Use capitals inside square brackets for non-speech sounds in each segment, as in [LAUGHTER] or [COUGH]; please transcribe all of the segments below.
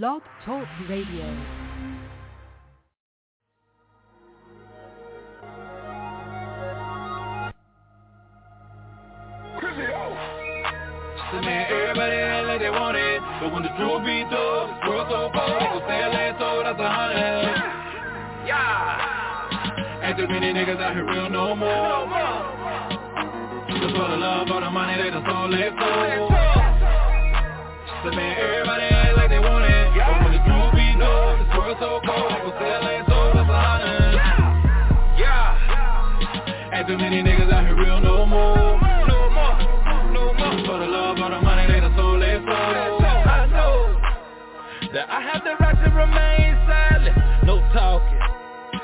Blog Talk Radio. Everybody they want it But when the truth be told, this world so cold They gon' say a last sold, that's a hundred Yeah. Ain't too many niggas out here real no more. Just for the love, for the money, they done sold their soul So man, everybody Too many niggas out here real no more. No more, no more. For the love, the money, they I know that I have the right to remain silent. No talking.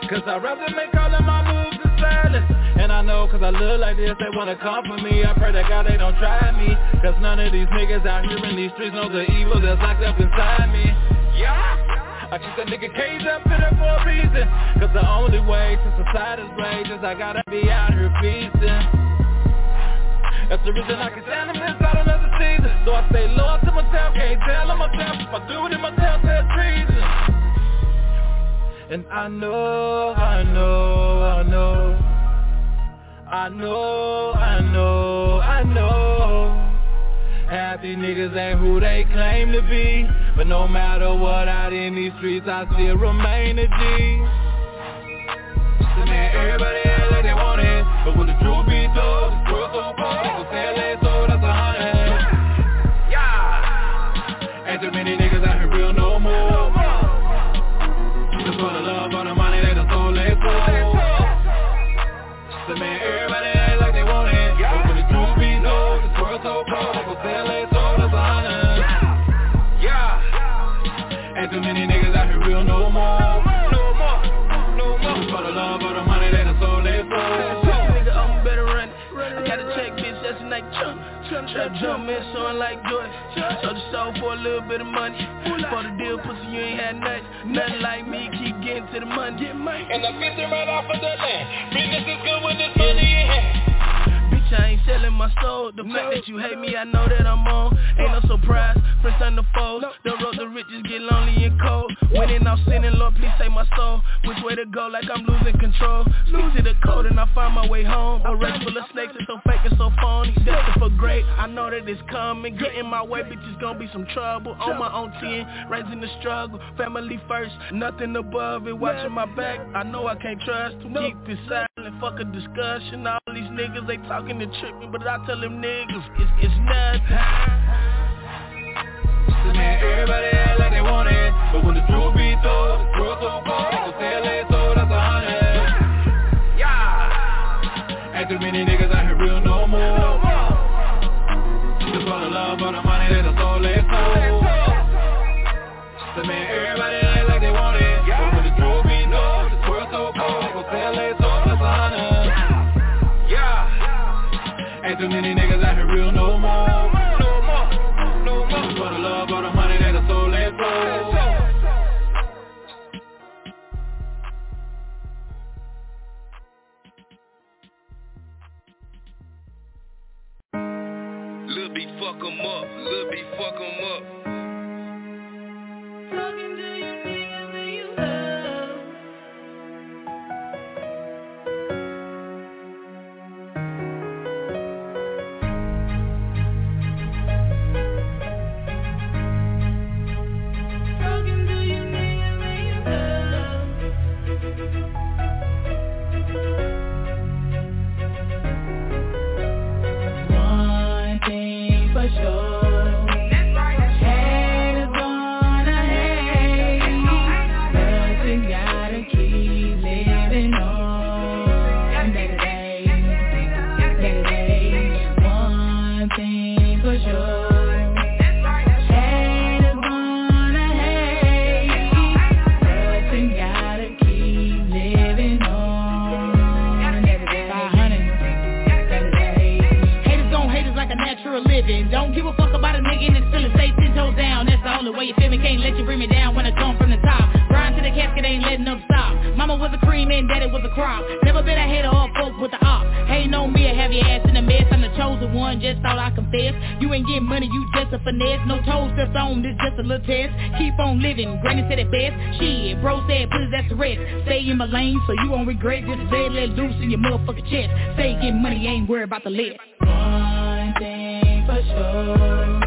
Cause I'd rather make all of my moves in silence. And I know cause I look like this, they wanna come for me. I pray to God they don't try me. Cause none of these niggas out here in these streets know the evil that's locked up inside me. Yeah I keep that nigga caged up in there for a reason. Cause the only way to society's rage is I gotta be out here feasting That's the reason I can stand them inside another season. So I stay loyal to myself, can't tell on myself. If I do it in myself, that's treason. And I know, I know, I know. I know, I know, I know. These niggas ain't who they claim to be But no matter what out in these streets I still remain a G. So man, everybody act like they it But when the truth be told, this world so Jump in, soaring like joy. Sold the soul for a little bit of money. For the deal, pussy, you ain't had nothing. Nothing like me, keep getting to the money. And I'm fishing right off of the land Business is my soul. The fact that you hate me, I know that I'm on. Ain't no surprise. Friends turn to foes. The road to riches get lonely and cold. Winning off sinning, Lord, please save my soul. Which way to go? Like I'm losing control. Stick to the code and I find my way home. A race full of snakes is so fake and so phony. Destined for great. I know that it's coming. Get in my way, bitch, it's gonna be some trouble. On my own ten, raising the struggle. Family first, nothing above it. Watching my back. I know I can't trust them. Keep it silent. Fuck a discussion. All these niggas they talking to trip me, but I tell them niggas it's it's nothing. So man, everybody act like they want it. But when the truth be told, this world so cold They gon' say last sold, that's a hundred. Yeah. Ain't too many niggas Yeah a fuck about a nigga and it's still a stay ten toes down. That's the only way you feel me. Can't let you bring me down when I come from the top. Grind to the casket, ain't letting them stop. Mama was a cream and daddy was a crop. Never been a hater or a folk with the op. Hating on me, have your ass in the mess. I'm the chosen one, just thought I confess. You ain't getting money, you just a finesse. No toes just on, this just a little test. Keep on living, granny said it best. Shit, bro said, please that's the rest. Stay in my lane so you won't regret this. Bed let loose in your motherfucking chest. Stay getting money, ain't worried about the list. For sure.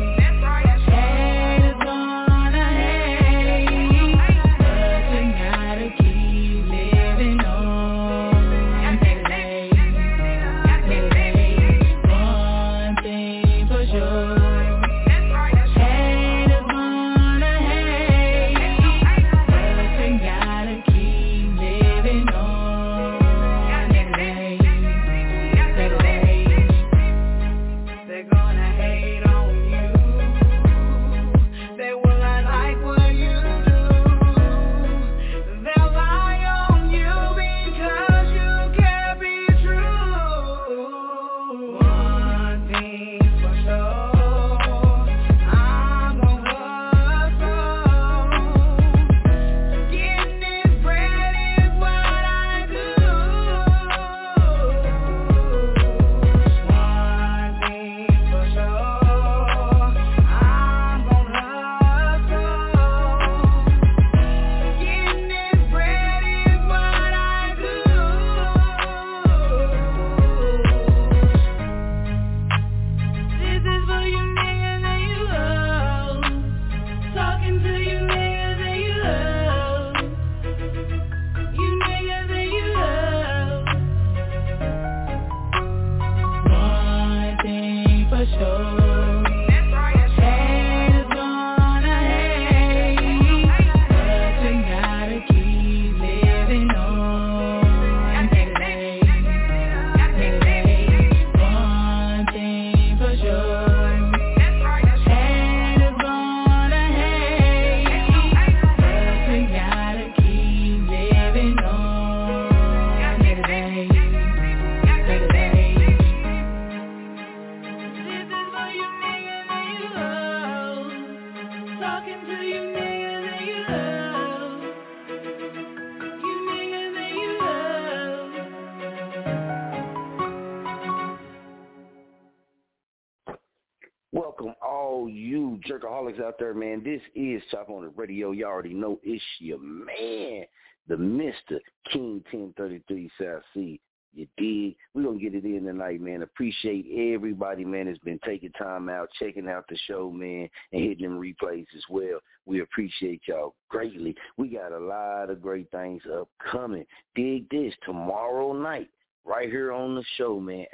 There, man. This is Chop On It Radio. You all already know it's your man, the Mr. King 1033 South Sea. You dig? We're going to get it in tonight, man. Appreciate everybody, man, that's been taking time out, checking out the show, man, and hitting them replays as well. We appreciate y'all greatly. We got a lot of great things upcoming. Dig this, tomorrow night, right here on the show, man.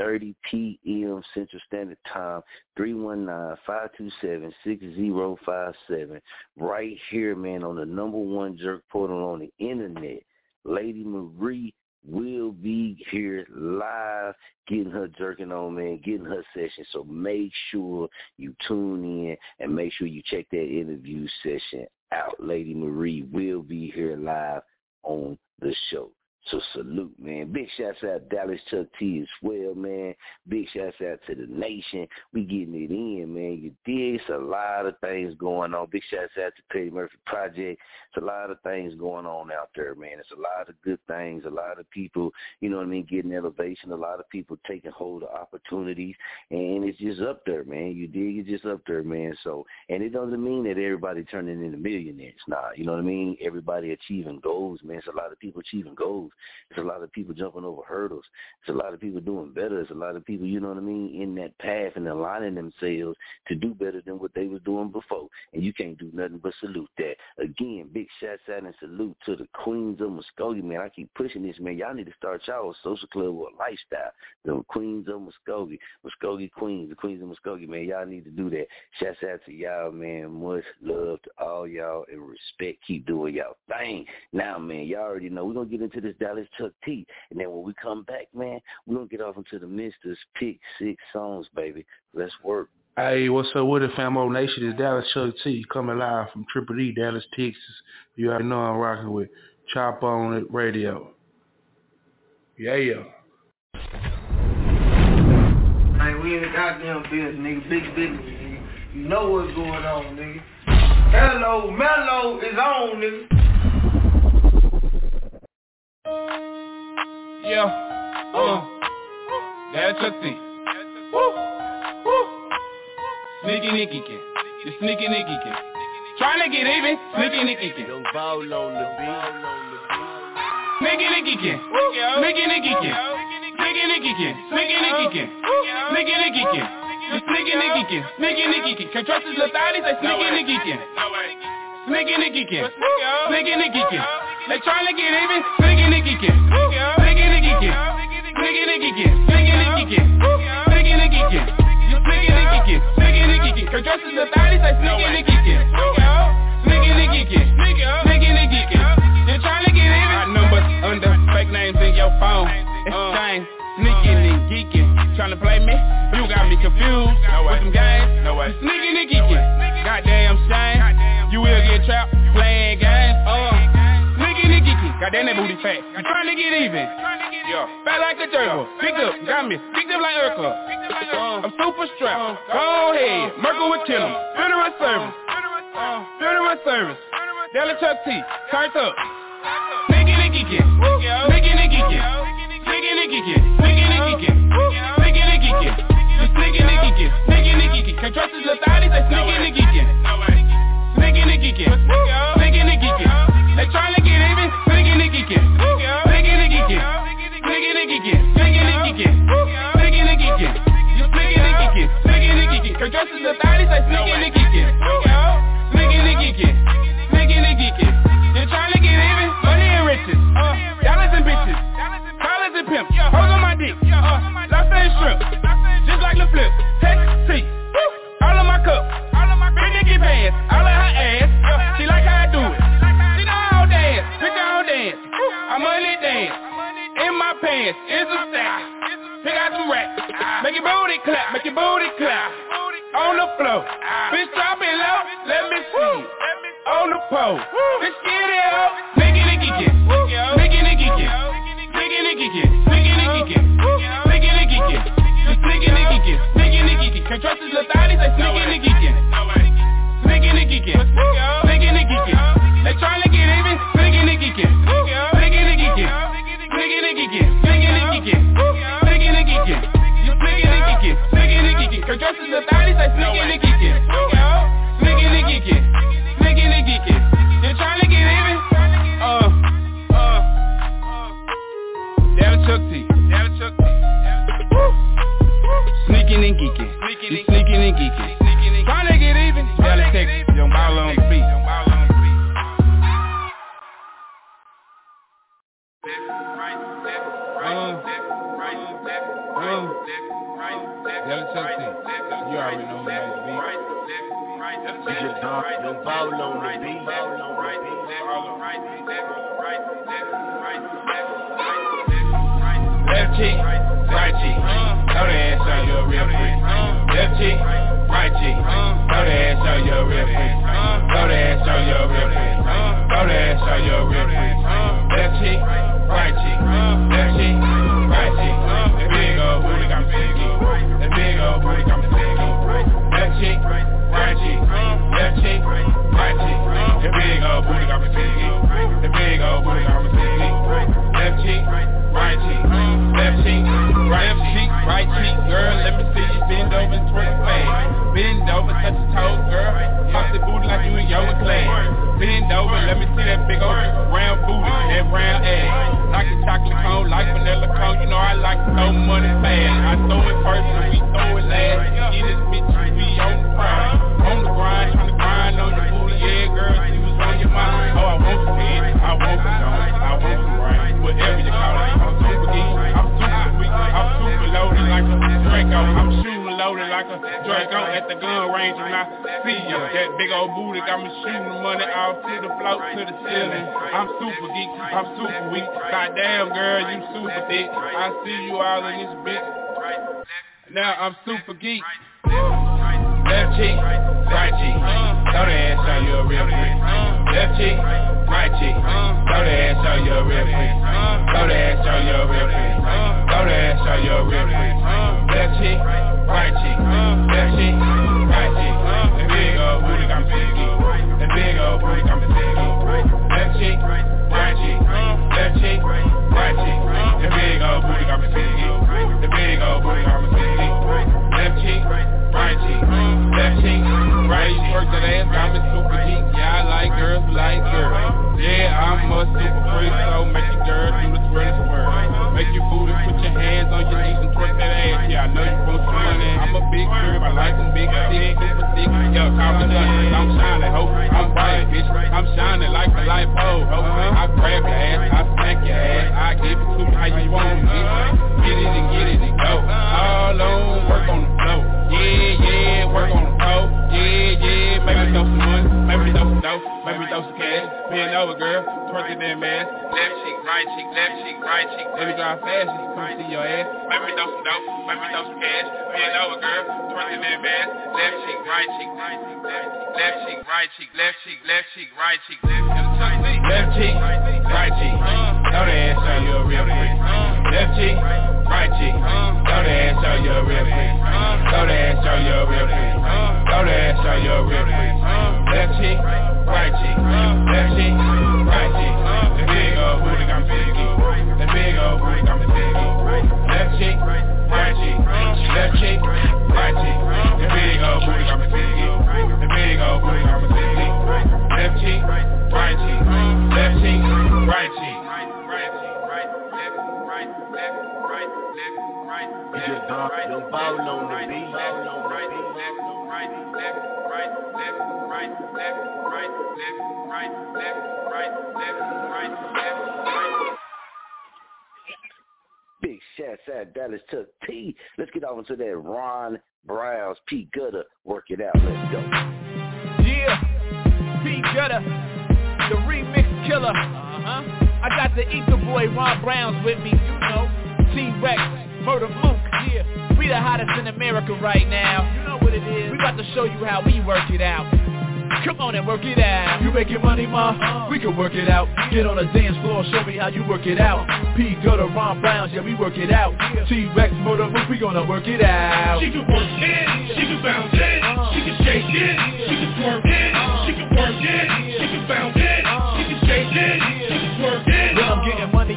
8.30 p.m. Central Standard Time, 319-527-6057. Right here, man, on the number one jerk portal on the internet. Lady Marie will be here live getting her jerking on, man, getting her session. So make sure you tune in and make sure you check that interview session out. Lady Marie will be here live on the show. So salute, man. Big shouts out Dallas Chuck T as well, man. Big shouts out to the nation. We getting it in, man. You dig? It's a lot of things going on. Big shouts out to Petty Murphy Project. It's a lot of things going on out there, man. It's a lot of good things. A lot of people, you know what I mean, getting elevation. A lot of people taking hold of opportunities. And it's just up there, man. You dig? It's just up there, man. So, and it doesn't mean that everybody turning into millionaires. Nah, you know what I mean? Everybody achieving goals, man. It's a lot of people achieving goals. There's a lot of people jumping over hurdles. It's a lot of people doing better. It's a lot of people, you know what I mean, in that path and aligning themselves to do better than what they was doing before. And you can't do nothing but salute that. Again, big shots out and salute to the queens of Muskogee, man. I keep pushing this, man. Y'all need to start y'all social club or a lifestyle. The queens of Muskogee, Muskogee queens, the queens of Muskogee, man. Y'all need to do that. Shouts out to y'all, man. Much love to all y'all and respect. Keep doing y'all thing. Now, man, y'all already know we're going to get into this Dallas Chuck T. And then when we come back, man, we're going to get off into the Misters Pick Six songs, baby. Let's work. Hey, what's up with it, Famo Nation? It's Dallas Chuck T coming live from Triple D, Dallas, Texas. You already know I'm rocking with Chop On It Radio. Yeah, yeah. Hey, we in the goddamn business, nigga. Big business, nigga. You know what's going on, nigga. Hello, Mellow is on, nigga. Yeah. Uh. That's Chuck T. Woo, woo. Sneaky Nicky can, the sneaky Nicky can. Trying to get even, sneaky Nicky can. Young ball on the beat. Sneaky Nicky can, sneaky Nicky can. Sneaky Nicky can, sneaky Nicky can. Sneaky Nicky can. The sneaky Nicky can, sneaky Nicky can. Can't trust his little thotty, say sneaky Nicky can. Sneaky Nicky can, sneaky Nicky can. They trying to get even, sneaky Nicky can. Sneaky Nicky can, sneaky Nicky can, sneaky Nicky can. Sneaky Nicky can, sneaky Nicky can, sneaky Nicky can. Can't trust his little thotty, say sneaky Nicky can. Sneaky Nicky can, sneaky Nicky can. They trying to get even. Got numbers under fake names in your phone. It's Exchange, sneaking and geeking. Trying to play me? You got me confused no with them games. No way. Sneaking and geeking. Goddamn shame. You will get trapped. Uh, and that booty fat. You trying to get even. Yeah. Fat like a gerbil. Picked up, got me. Picked up like Urkel. Uh, I'm super strapped. Go ahead. Merkel would kill him. Funeral service. Funeral service. Dallas Chuck T. Turned up. Sneaking and geeking. Sneaking and geeking. Sneaking and geeking. Sneaking and geeking. Sneaking and geeking. You sneaking and geeking. Sneaking and geeking. Can't trust his little thotty, say sneaking and geeking. Sneaking and geeking. Can't trust his little thotty, say sneaking and geeking. Sneaking and geeking. Sneaking and geeking. They trying to get even. Money and riches. Uh, dollars and bitches. Collars and pimps. Hoes on my dick. Uh, lobster and shrimp. Just like the flip. Text T. All of my cup. Big Nicky pants. All of her ass. She like how I do it. She know how to dance. Pick her own dance. I'm money dance. In my pants is a stack. Pick out some racks. Make your booty clap. Make your booty clap. On the floor. Bitch drop it low. Let me see. On the pole. Bitch on the beat. Left cheek, right cheek. Throw the ass on you real quick. Left cheek, right cheek. Throw the ass on you real quick. Throw the ass on you real quick. Throw the ass on you real quick. Left cheek, right cheek. Left cheek, big old booty got me thinking. That big old booty got me thinking. Left cheek, right cheek. Left cheek, right cheek, right cheek. Girl, let me see you bend over and twerk fast. Bend over, touch your toes, girl. Pop the booty like you in yoga class. Bend over, let me see that big old round booty, that round ass. Like a chocolate cone, like vanilla cone. You know I like to throw money fast. I throw it first and we throw it last. Get this bitch, we on the grind. On the grind, tryna grind on your booty, yeah, girl. Your. Oh, I want you in, I want you down, I want you right. Whatever you call it, I'm super geek, I'm super weak, I'm super loaded like a Draco. I'm shooting loaded like a Draco at the gun range when I see you. That big old booty got me shooting money off to the float to the ceiling. I'm super geek, I'm super weak. Girl, you super thick. I see you all in this bitch. Now I'm super geek. Left cheek, right cheek. Throw the ass on you real quick. Left cheek, right cheek. Throw the ass on you real quick. Throw the ass on you real quick. Throw the ass on you real quick. Left cheek, right cheek. Left cheek, right cheek. The big old booty got me thinking. The big old booty got me thinking. Left cheek, right cheek. Left cheek, right cheek. The big old booty got me thinking. The big old booty got me Left cheek, right cheek, left cheek, right cheek. Work that ass, I'm a super geek. Yeah, I like girls like girls. Yeah, I'm a super freak, so make your girls do the twirly twirl. Make your booty put your hands on your knees and twerk that ass. Yeah, I know you want some money. I'm a big crib, I like some big thick, super thick. Yeah, call me nothing. I'm shining, ho. I'm bright, bitch. I'm shining like a light bulb, ho. I grab your ass, I smack your ass, I give it to you how you want it. Get it and get it and go. All on, work on the flow. Yeah, yeah, work on the flow. Yeah, yeah, maybe throw some money, maybe throw some dough, maybe throw some cash. Bend over, girl, twerk it that man. Left cheek, right cheek, left cheek, right cheek. Maybe drive fast, you can see your ass. Maybe throw some dough, maybe throw some cash. Bend over, girl, twerk it that man. Left cheek, right cheek, right cheek, left cheek, right cheek, left cheek, left cheek, right cheek, left cheek, right cheek. Throw the ass on you real quick. Left cheek, right cheek. Throw the ass on you real quick. Throw the ass on you real quick. Throw the ass on you real quick. Left cheek, right cheek. Left cheek, right cheek. The big old booty got me. The big old booty got me. Left cheek, right cheek. Left cheek, right cheek. The big old booty got me. The big old booty got me. Left cheek, right cheek. Left cheek, right cheek. It's your dog, your ball on the beat. Big shots out Dallas to T. Let's get over to that Ron Browns, P Gutter. Work it out. Let's go. Yeah, P Gutter, the remix killer. Uh-huh. I got the Ether Boy Ron Browns with me, you know. T-Rex, Murder Mook, yeah. We the hottest in America right now. You know what it is. We about to show you how we work it out. Come on and work it out. You making money, ma? We can work it out. Get on the dance floor, show me how you work it out. P. Gutter, Ron Browns, yeah, we work it out. T-Rex, Murder Mook, we gonna work it out. She can work it, she can bounce it, she can shake it, she can twerk it, she can work it, she can bounce it,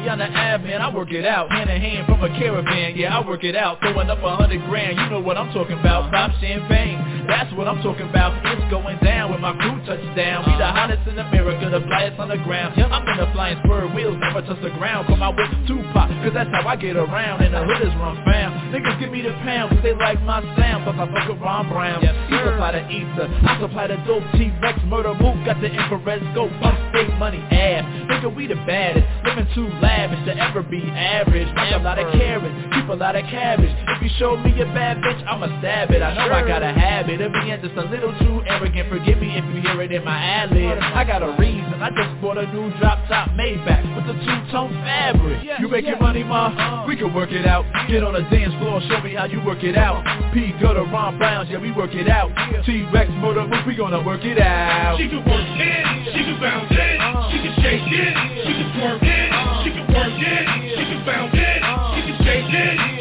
I'm getting money on the ad, man, I work it out. Hand in hand from a caravan, yeah, I work it out. Throwing up a hundred grand, you know what I'm talking about. Pop champagne, that's what I'm talking about. It's going down when my crew touches down. We the hottest in America, the flyest on the ground. Yeah, I'm in the flying spur wheels, never touch the ground. Call my whip Tupac, cause that's how I get around. And the hood is run found. Niggas give me the pound, cause they like my sound. Plus I fuck with Ron Brown. Yes, he supply the ether, I supply the dope. T-Rex, Murder Mook, got the infrared scope. Bust big money ass. Nigga, we the baddest. Living too lavish to ever be average. Make a lot of carrots, keep a lot of cabbage. If you show me a bad bitch, I'ma stab it. I know I got a habit of being just a little too arrogant. Forgive me if you hear it in my ad lib. I got a reason. I just bought a new drop top Maybach with the two-tone fabric. You making money, ma? Uh-huh. We can work it out. Get on the dance floor, show me how you work it out. P Gutter Ron Browns, yeah, we work it out. T-Rex, Murder we gonna work it out. She can work it, she can bounce it, uh-huh. she can shake it, she can twerk it, she can work it, she can bounce it, she can shake it,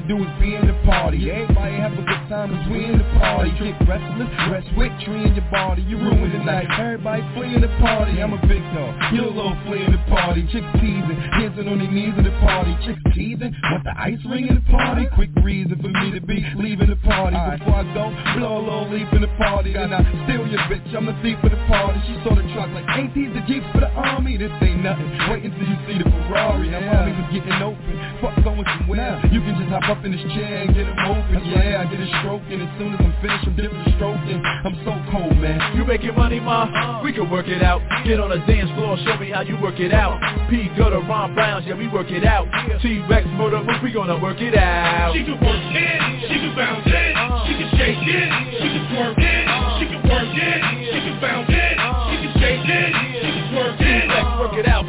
thing do is be in the party. Everybody have a good time as we in the party. Get restless, rest with tree in your body. You ruin the night. Everybody flee in the party. I'm a big dog. You a little flea in the party. Chicks teasing, dancing on their knees in the party. Chicks teasing, want the ice ring in the party. Quick reason for me to be leaving the party. Before I go, blow a little leaf in the party. Then I steal your bitch. I'm the thief of the party. She saw the truck like, ain't these the jeeps for the army? This ain't nothing. Wait until you see the Ferrari. Now mommy was getting open. Fuck going somewhere. You can just hop up in this chair and get it moving. Yeah, I get it stroking. As soon as I'm finished, I'm dipping stroking. I'm so cold, man. You making money, ma? We can work it out. Get on the dance floor, show me how you work it out. P Gutter Ron Browns, yeah, we work it out. T-Rex, Murder Mook, we gonna work it out. She can work it, she can bounce it, she can shake it, she can twerk it, she can work it, she can bounce it, she can shake it, she can twerk it. Let's work it out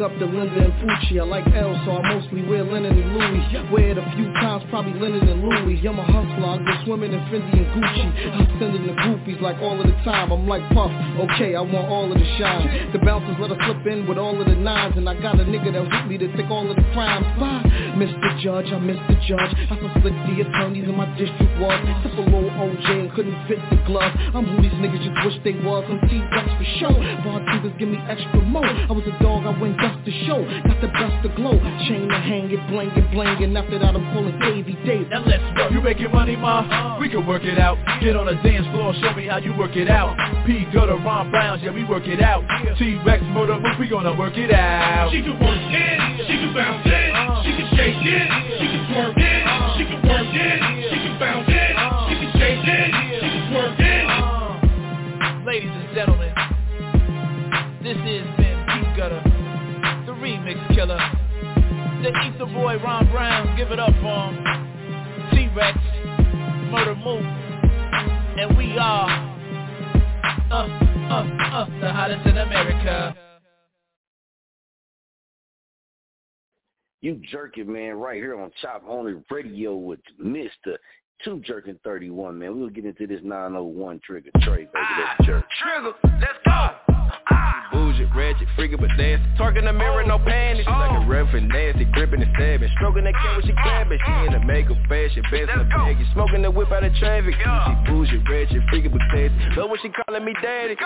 up to Linda and Pucci. I like L, so I mostly wear linen and Louis. Wear it a few times, probably linen and Louis. I'm a hustler, I go swimming in Fendi and Gucci. I'm sending the groupies like all of the time. I'm like Puff, okay, I want all of the shine. The bouncers let us slip in with all of the nines, and I got a nigga that me to take all of the crimes. Bye. Mr. Judge, I miss the judge. I saw slick the attorneys in my district was. Took a little OJ and couldn't fit the glove. I'm who these niggas just wish they was. I'm T-Rex for show. Bartenders give me extra mo. I was a dog, I went dust to show. Got the dust to glow. Chain to hang it, bling it, bling it. After that, I'm calling Davy Dave. Now let's go. You making money, ma? We can work it out. Get on the dance floor, show me how you work it out. P Gutter Ron Browns, yeah, we work it out. T-Rex Murder Mook, we gonna work it out. She can work it, she can bounce it, she can shake it, she can twerk it, she can work it, she can bounce it, she can shake it, she can twerk it. Ladies and gentlemen, this is Ben P Gutter, the remix killer. The Ether boy Ron Brown, give it up for him. T-Rex, Murder Mook, and we are, uh, uh, uh, the hottest in America. You jerking, man, right here on Chop On It Radio with Mr. Two Jerking 31, man. We'll get into this 901 trigger Trey, baby. Ah, let's jerk. Ah. Oh. Oh. Ah, trigger, let's go. Bougie, ratchet, freaking but nasty. Talking the mirror, no panties. She uh-huh. like a reverend nasty, gripping and stabbing. Stroking that cat when she clapping She in the makeup fashion, best in the baggy Smoking the whip out of traffic. She bougie, ratchet, freaking but nasty. Love when she calling me daddy.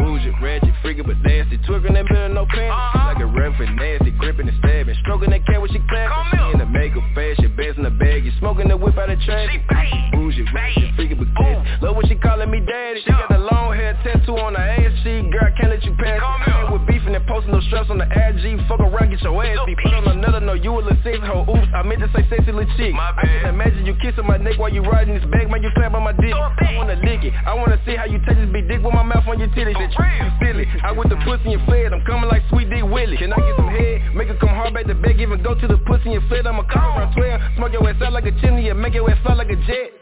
Bougie, ratchet, freaking but nasty. Twerking that mirror, no panties. She like a reverend nasty, gripping and stabbing. Stroking that cat when she clapping She in the makeup fashion, best in the baggy. Smoking the whip out of traffic I meant to say sexy little chick. I can imagine you kissing my neck while you riding this bag Man, you clap on my dick. I wanna lick it. I wanna see how you take this big dick with my mouth on your titties. That you silly I with the pussy and fled I'm coming like Sweet Dick Willie. Can I get some head? Make it come hard back to back Even go to the pussy and fled I'ma come around 12 Smoke your ass out like a chimney And make your ass fly like a jet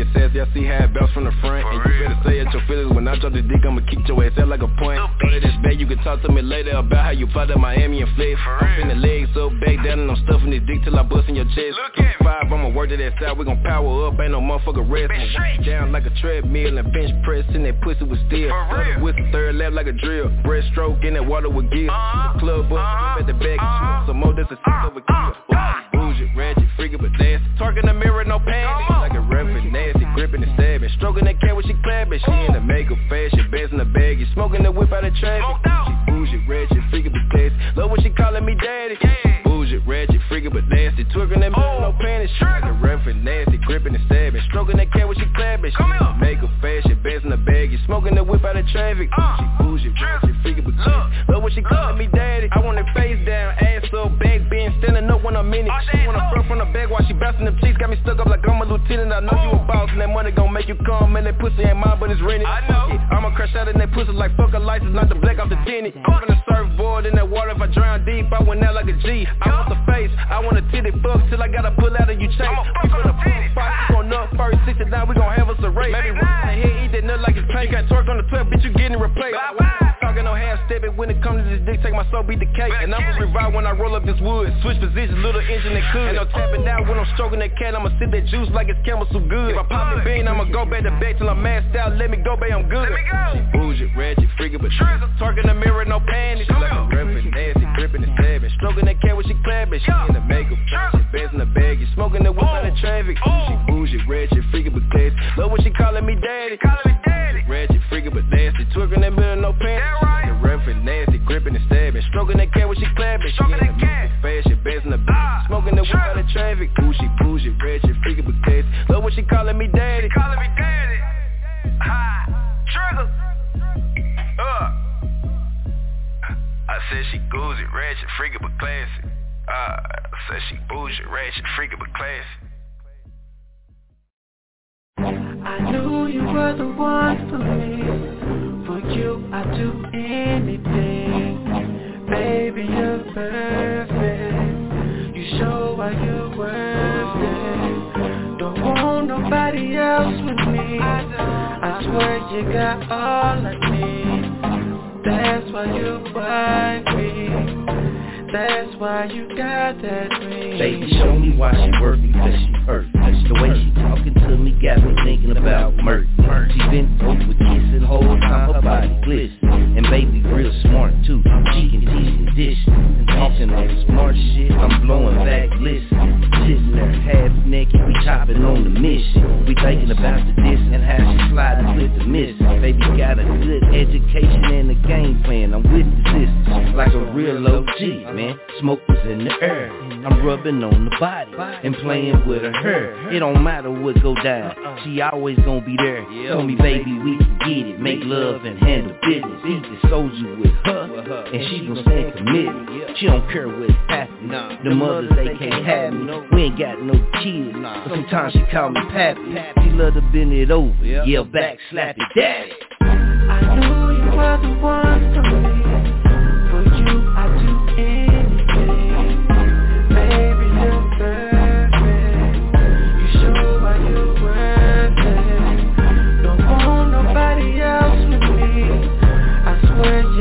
and sassy I see how it bounce from the front. And you better say it your feelings. When I drop the dick I'ma kick your ass out like a point. Throw that ass back You can talk to me later About how you fought at Miami and fled I'm finna legs up back down And I'm stuffing this dick till I bust in your chest. Five, I'ma work to that out We gon' power up. Ain't no motherfucker rest. Down like a treadmill And bench press And that pussy was still Third whistle, third lap like a drill. Breaststroke in that water with gear. Club up at the back. Some more that's a six over kill Bougie, ratchet, freaky but nasty Talking the mirror, no panties and stabbing Stroking that cat when she clapping. She in the makeup fashion, best in the bag You smoking the whip out of traffic. She bougie, ratchet, freaky but classy. Love when she calling me daddy. Bougie, ratchet, freaky but nasty. Twerking that mirror, no panties. She like a reverend, nasty, gripping and stabbing. Stroking that cat when she clapping. She in the makeup fashion, best in the bag You smoking the whip out of traffic. She bougie, ratchet, freaky but classy. Love when she calling me daddy. I want her face down, ass up, back bend Standing up when I'm in it. She wanna front from the back while she bouncing them cheeks. Got me stuck up like I'm a lieutenant. I know you a boss and that money gon' make you come Man, that pussy ain't mine but it's rented. I know. It. I'ma crash out in that pussy like fuck a license Not the black off the tenant. I'm the surfboard in that water If I drown deep, I went out like a G. I want the face, I want a titty fuck Till I gotta pull out of you chase We finna fuck fight, we gon' up first 69, we gon' have us a race Maybe rock in the head, eat that nut like it's paint. Got twerk on the 12, bitch, you getting replaced. Talking no half stepping when it comes to this dick Take my soul, beat the cake. And I'ma revive when I roll up this wood Switch positions, little engine that could. Ain't no tapping out when I'm stroking that cat I'ma sip that juice like it's camel so good. If I pop the bean, I'ma go back to back till I'm masked out. Let me go, babe, I'm good. Let me She bougie, ratchet, freaky, but Talking the mirror, no panties. She like a reverend, nasty, gripping and stabbing. Stroking that cat when she clapping. She in the makeup, she best in the bag You smoking the whip out of oh. traffic. Oh. She bougie, ratchet, freaky, but classy. Love when she calling me daddy Ratchet, ratchet, freaky but classy. Uh, said she bougie, ratchet, freaky but classy. I knew you were the one for me. For you, I'd do anything. Baby, you're perfect. You show why you're worth it. Don't want nobody else with me. I swear you got all I need. That's why you like me. That's why you got that. Baby, show me why she worth cause she hurt. The way she talking to me got me thinking about murder. She been over kissing whole time, her body glisten. And baby real smart too, she can teach and dish. And talking that smart shit, I'm blowing back, listen. Sitting there half naked, we chopping on the mission. We thinking about the diss and how she sliding with the miss. Baby got a good education and a game plan, I'm with the sisters like a real OG man. Smoke was in the air. I'm rubbing on the body and playing with her hair. It don't matter what go down. She always gonna be there. Tell me, baby, we can get it. Make love and handle business. Eat the soldier with her, and she gon' stand committed. She don't care what happens. The mothers they can't have me. We ain't got no kids, but sometimes she call me pappy. She love to bend it over, Yeah, back, slap it, daddy. I knew you were the one for me.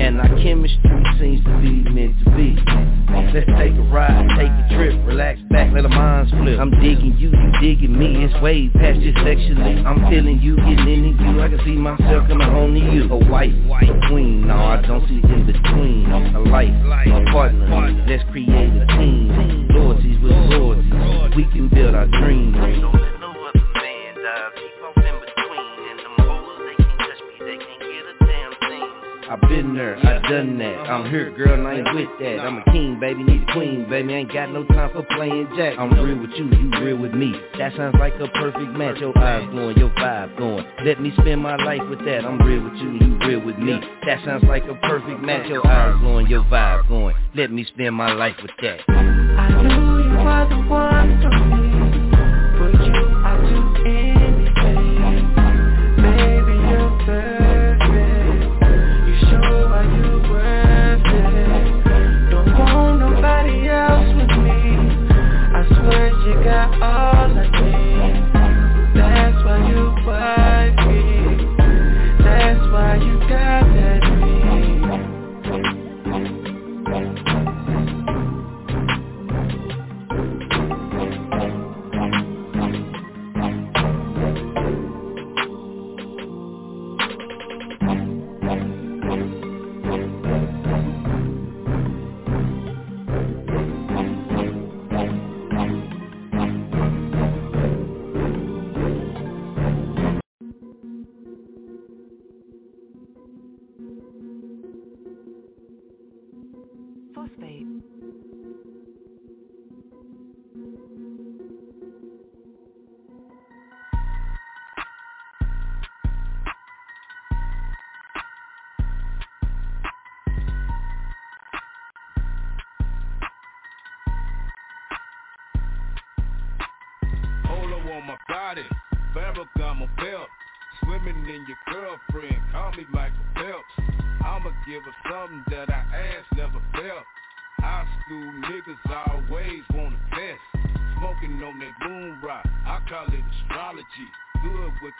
And our chemistry seems to be meant to be. Uh, let's take a ride, take a trip, relax back, let our minds flip. I'm digging you, you digging me, it's way past just sexually. I'm feeling you, getting into you, I can see myself coming home to you. A wife, a queen, no, I don't see in between. A life, a partner, let's create a team. Loyalties with loyalties, we can build our dreams. I've been there, I done that. I'm here, girl, and I ain't with that. I'm a king, baby, need a queen, baby. Ain't got no time for playing jack. I'm real with you, you real with me. That sounds like a perfect match. Your eyes glowing, your vibe going. Let me spend my life with that. I'm real with you, you real with me. That sounds like a perfect match. Your eyes glowing, your vibe going. Let me spend my life with that. I knew you were the one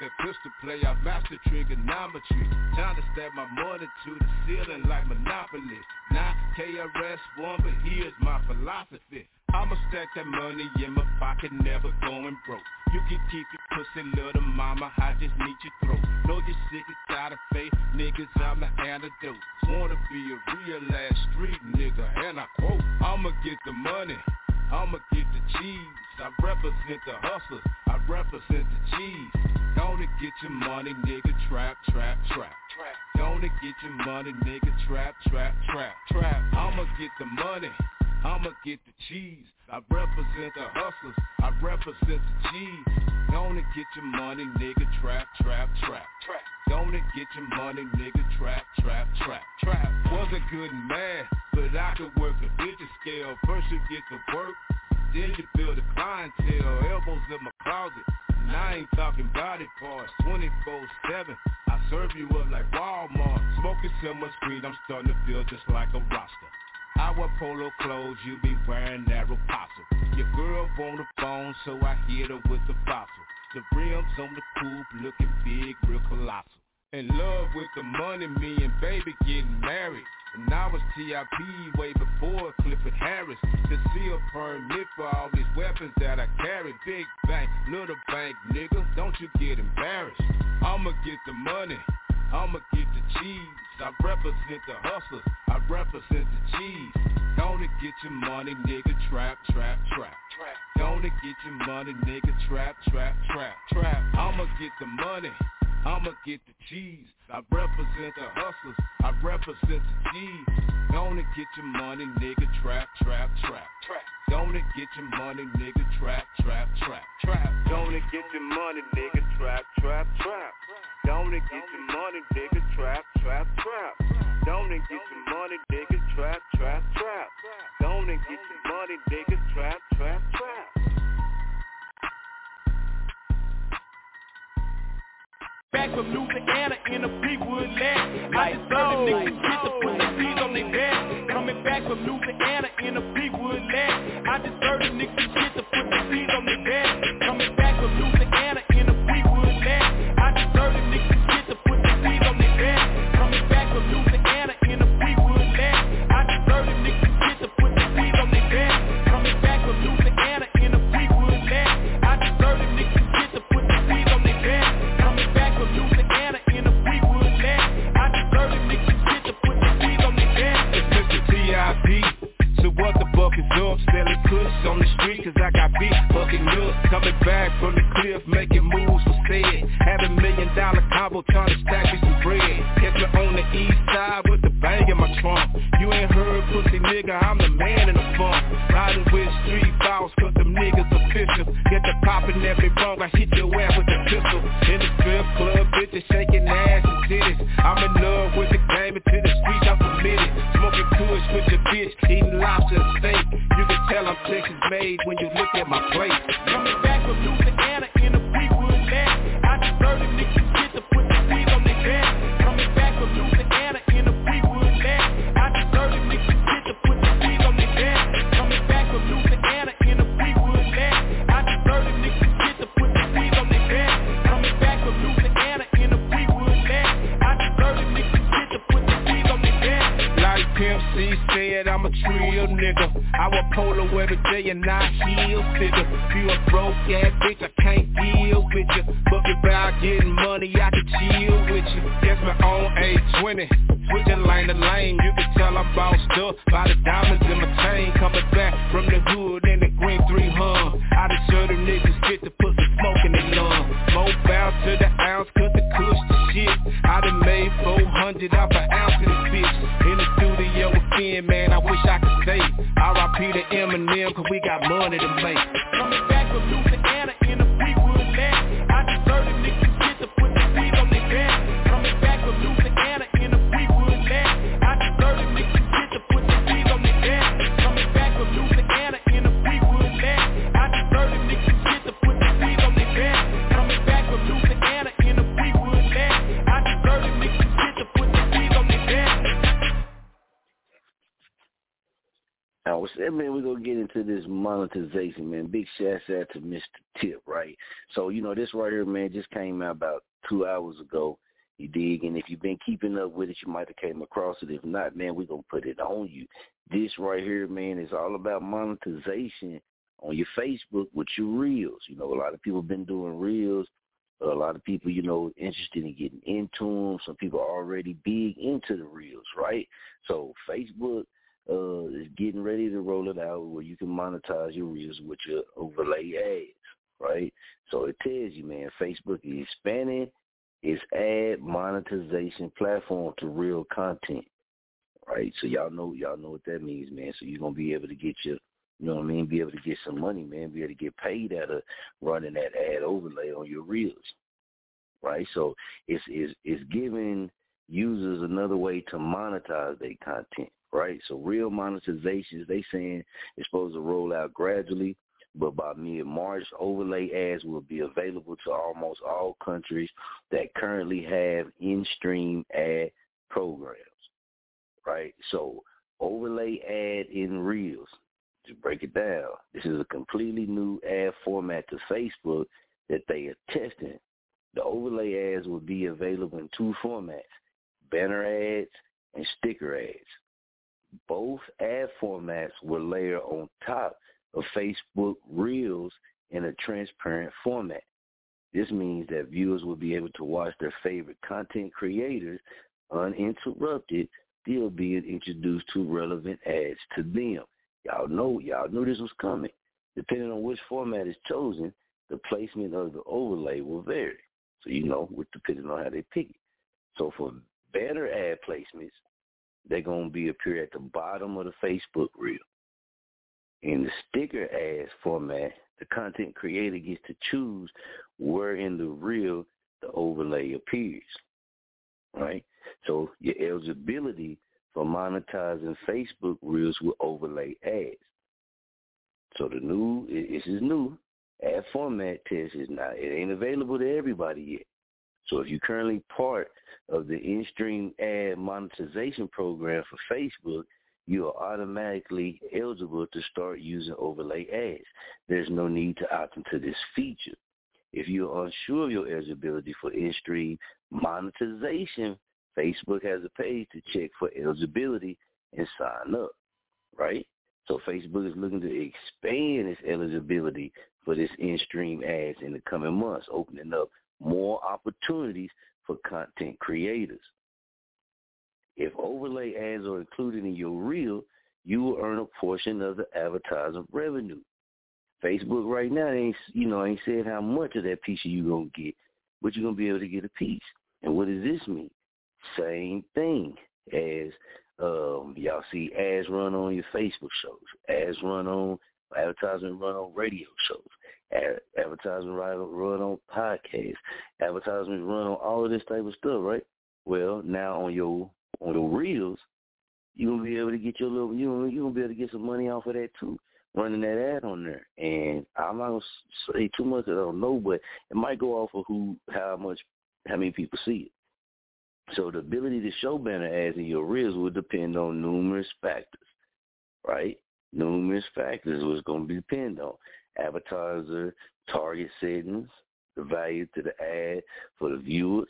that pistol play, I master trigonometry. Time to stab my money to the ceiling like Monopoly. Not KRS-One, but here's my philosophy. I'ma stack that money in my pocket, never going broke. You can keep your pussy, little mama, I just need your throat. Know you're sick and tired of fake niggas, I'm the antidote. Wanna be a real ass street nigga, and I quote, I'ma get the money. I'ma get the cheese. I represent the hustlers. I represent the cheese. Gonna get your money, nigga. Trap, trap, trap. Gonna get your money, nigga. Trap, trap, trap, trap. I'ma get the money. I'ma get the cheese. I represent the hustlers. I represent the cheese. Gonna get your money, nigga. Trap, trap, trap, trap. Gonna get your money, nigga. Trap, trap, trap, trap. Wasn't good in math, but I could work a digit scale. First you get to work, then you build a clientele. Elbows in my closet. And I ain't talking body parts. 24-7. I serve you up like Walmart. Smoking so much weed, I'm starting to feel just like a roster. I wear polo clothes, you be wearing that apostle. Your girl on the phone, so I hit her with the fossil. The rims on the coupe looking big, real colossal. In love with the money, me and baby getting married. And I was TIP way before Clifford Harris. To see a permit for all these weapons that I carry. Big bank, little bank, nigga, don't you get embarrassed. I'ma get the money. I'ma get the cheese. I represent the hustlers, I represent the cheese. Gonna get your money, nigga, trap, trap, trap. Gonna get your money, nigga, trap, trap, trap, trap. I'ma get the money. I'ma get the cheese. I represent the hustlers. I represent the cheese. Gonna get your money, nigga. Trap, trap, trap, trap. Gonna get your money, nigga. Trap, trap, trap, trap. Gonna get your money, nigga. Trap, trap, trap. Gonna get your money, nigga. Trap, trap, trap. Gonna get your money, nigga. Trap, trap, trap. Gonna get your money, nigga. Trap, trap, trap. Back from Louisiana in a Beechwood land. I just heard the niggas get to put the seeds on their back. Coming back from Louisiana in a Beechwood land. I just heard the niggas get to put the seeds on their. Back Man? We're to get into this monetization, man. Big shout out to Mr. Tip, right? So, you know, this right here, man, just came out about two hours ago. You dig? And if you've been keeping up with it, you might have came across it. If not, man, we're to put it on you. This right here, man, is all about monetization on your Facebook with your reels. You know, a lot of people been doing reels. A lot of people, you know, interested in getting into them. Some people are already big into the reels, right? So Facebook uh, is getting ready to roll it out where you can monetize your reels with your overlay ads, right? So it tells you, man, Facebook is expanding its ad monetization platform to real content, right? So y'all know y'all know what that means, man. So you're gonna be able to get your you know what I mean, be able to get some money, man, be able to get paid out of running that ad overlay on your reels. Right? So it's it's it's giving users another way to monetize their content, right? So real monetizations, they saying it's supposed to roll out gradually, but by mid-March, overlay ads will be available to almost all countries that currently have in-stream ad programs, right? So overlay ad in Reels, to break it down, this is a completely new ad format to Facebook that they are testing. The overlay ads will be available in two formats, banner ads and sticker ads. Both ad formats will layer on top of Facebook Reels in a transparent format. This means that viewers will be able to watch their favorite content creators uninterrupted, still being introduced to relevant ads to them. Y'all know, y'all knew this was coming. Depending on which format is chosen, the placement of the overlay will vary. So you know, with depending on how they pick it. So for better ad placements, they're gonna be appear at the bottom of the Facebook reel. In the sticker ads format, the content creator gets to choose where in the reel the overlay appears. Right? So your eligibility for monetizing Facebook reels will overlay ads. So the new, this is new, ad format test is not, it ain't available to everybody yet. So if you're currently part of the in-stream ad monetization program for Facebook, you are automatically eligible to start using overlay ads. There's no need to opt into this feature. If you're unsure of your eligibility for in-stream monetization, Facebook has a page to check for eligibility and sign up, right? So Facebook is looking to expand its eligibility for this in-stream ads in the coming months, opening up more opportunities for content creators. If overlay ads are included in your reel, you will earn a portion of the advertising revenue. Facebook right now ain't you know ain't said how much of that piece you gonna get, but you're gonna be able to get a piece. And what does this mean? Same thing as um, y'all see ads run on your Facebook shows, ads run on advertising run on radio shows, ad, advertising run, run on podcasts, advertisements run on all of this type of stuff, right? Well, now on your on the reels, you're gonna be able to get your little you you're gonna be able to get some money off of that too, running that ad on there. And I'm not gonna say too much I don't know, but it might go off of who how much how many people see it. So the ability to show banner ads in your reels will depend on numerous factors, right? Numerous factors was going to depend on advertiser target settings, the value to the ad for the viewers.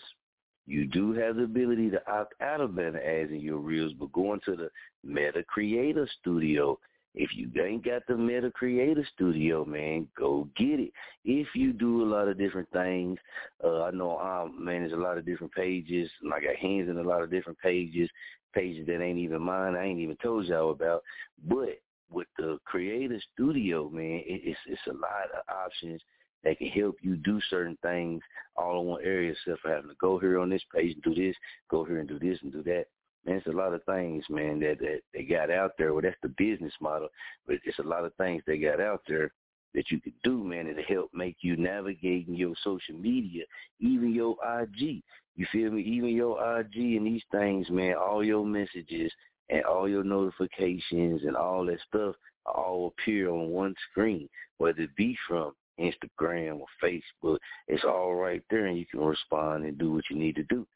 You do have the ability to opt out of banner ads in your reels, but going to the Meta Creator Studio if you ain't got the Meta Creator Studio, man, go get it. If you do a lot of different things, uh, I know I manage a lot of different pages, and I got hands in a lot of different pages, pages that ain't even mine, I ain't even told y'all about. But with the Creator Studio, man, it, it's it's a lot of options that can help you do certain things all in one area, except for having to go here on this page and do this, go here and do this and do that man, it's a lot of things, man, that, that they got out there. Well, that's the business model, but it's a lot of things they got out there that you could do, man, to help make you navigating your social media, even your IG. You feel me? Even your IG and these things, man, all your messages and all your notifications and all that stuff all appear on one screen, whether it be from Instagram or Facebook. It's all right there, and you can respond and do what you need to do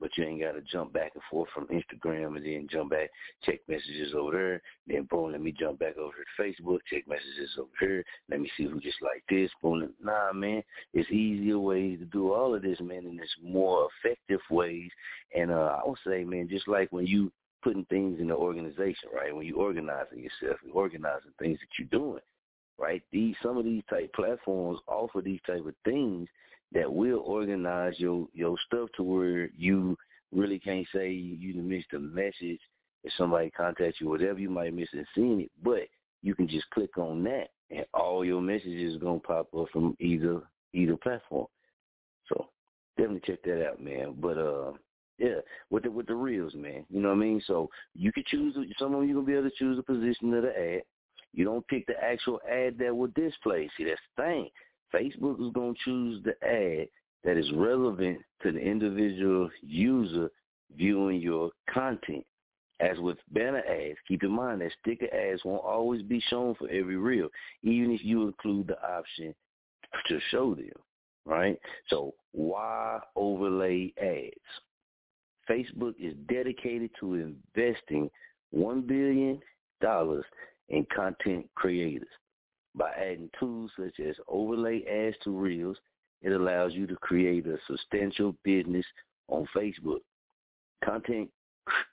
but you ain't got to jump back and forth from Instagram and then jump back, check messages over there, then boom, let me jump back over to Facebook, check messages over here, let me see who just like this, boom. Nah, man, it's easier ways to do all of this, man, and it's more effective ways. And uh, I would say, man, just like when you putting things in the organization, right? When you organizing yourself, you organizing things that you're doing, right? These some of these type platforms offer these type of things that will organize your your stuff to where you really can't say you missed a message if somebody contacts you, whatever you might miss and seeing it, but you can just click on that and all your messages are gonna pop up from either either platform. So definitely check that out, man. But uh yeah, with the with the reels, man. You know what I mean? So you can choose some of them you gonna be able to choose the position of the ad. You don't pick the actual ad that will display. See that's the thing. Facebook is to choose the ad that is relevant to the individual user viewing your content. As with banner ads, keep in mind that sticker ads won't always be shown for every reel, even if you include the option to show them, right? So why overlay ads? Facebook is dedicated to investing $1 billion in content creators. By adding tools such as overlay ads to reels, it allows you to create a substantial business on Facebook. Content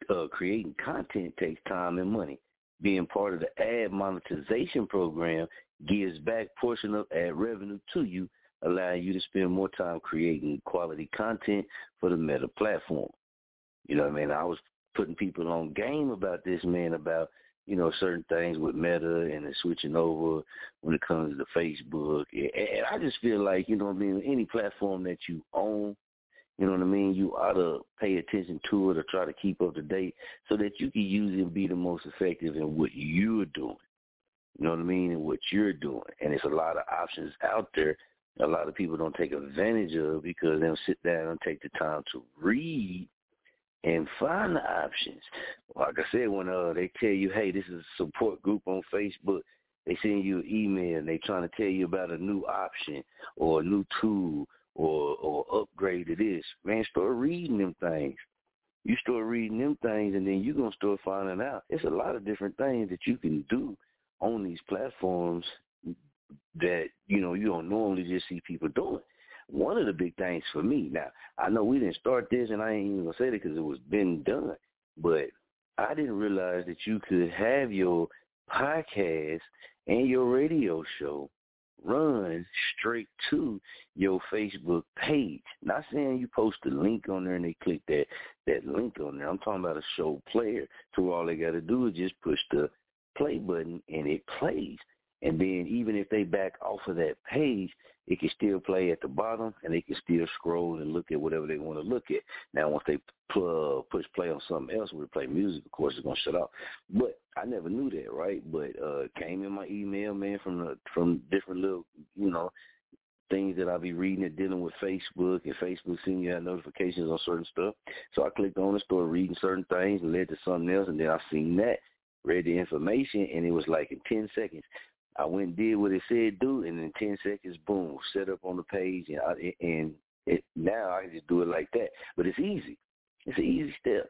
uh, creating content takes time and money. Being part of the ad monetization program gives back portion of ad revenue to you allowing you to spend more time creating quality content for the Meta platform. You know what I mean? I was putting people on game about this, man, about, you know, certain things with Meta and the switching over when it comes to Facebook. And I just feel like, you know what I mean, any platform that you own, you know what I mean, you ought to pay attention to it or try to keep up to date so that you can use it and be the most effective in what you're doing. You know what I mean? And what you're doing. And there's a lot of options out there a lot of people don't take advantage of because they don't sit down and take the time to read and find the options. Like I said, when uh, they tell you, hey, this is a support group on Facebook, they send you an email and they trying to tell you about a new option or a new tool or or upgrade to this. Man, start reading them things. You start reading them things and then you're gonna start finding out. It's a lot of different things that you can do on these platforms that, you know, you don't normally just see people doing one of the big things for me. Now, I know we didn't start this, and I ain't even gonna say it because it was been done, but I didn't realize that you could have your podcast and your radio show run straight to your Facebook page. Not saying you post a link on there and they click that that link on there. I'm talking about a show player. So all they got to do is just push the play button and it plays. And then even if they back off of that page, it can still play at the bottom and they can still scroll and look at whatever they want to look at. Now, once they push play on something else they play music, of course, it's going to shut off. But I never knew that, right? But uh came in my email, man, from the, from different little, you know, things that I'll be reading and dealing with Facebook and Facebook sending you notifications on certain stuff. So I clicked on it, started reading certain things and led to something else and then I seen that, read the information and it was like in ten seconds I went and did what it said do, and in ten seconds, boom, set up on the page, and I, and it, now I can just do it like that. But it's easy. It's an easy step.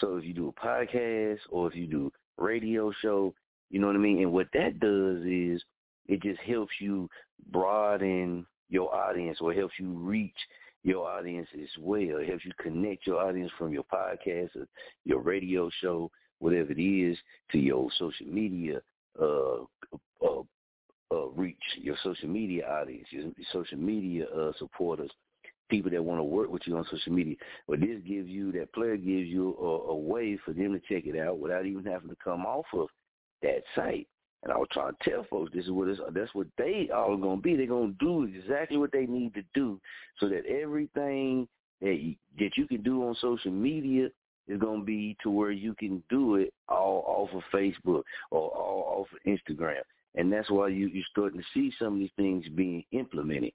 So if you do a podcast or if you do radio show, you know what I mean. And what that does is it just helps you broaden your audience, or helps you reach your audience as well. It helps you connect your audience from your podcast or your radio show, whatever it is, to your social media uh, uh, uh, reach, your social media audience, your, social media uh, supporters, people that want to work with you on social media. But this gives you, that player gives you a, a way for them to check it out without even having to come off of that site. And I was trying to tell folks this is what it's, that's what they all going to be. They're going to do exactly what they need to do so that everything that you, that you can do on social media is going to be to where you can do it all off of Facebook or all off of Instagram. And that's why you, you're starting to see some of these things being implemented.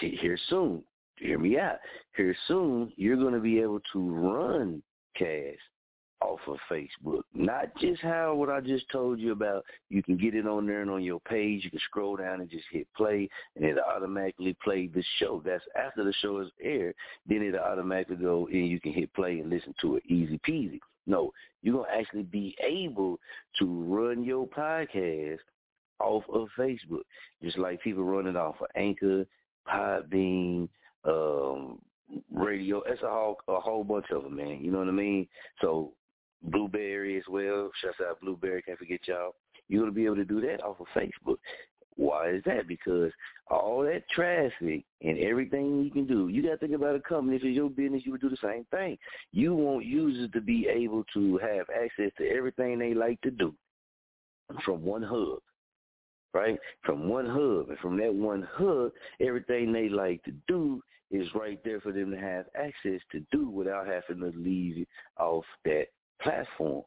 Here soon. Hear me out. Here soon, you're going to be able to run cast off of Facebook. Not just how what I just told you about. You can get it on there and on your page. You can scroll down and just hit play, and it'll automatically play the show. That's after the show is aired. Then it'll automatically go and you can hit play and listen to it. Easy peasy. No, you're going to actually be able to run your podcast off of Facebook, just like people running off of Anchor, Podbean, um, radio. It's a whole a whole bunch of them, man. You know what I mean? So Blubrry as well. Shouts out Blubrry. Can't forget y'all. You're gonna be able to do that off of Facebook. Why is that? Because all that traffic and everything you can do, you got to think about a company. If it's your business, you would do the same thing. You want users to be able to have access to everything they like to do from one hub right? From one hub. And from that one hub, everything they like to do is right there for them to have access to do without having to leave off that platform.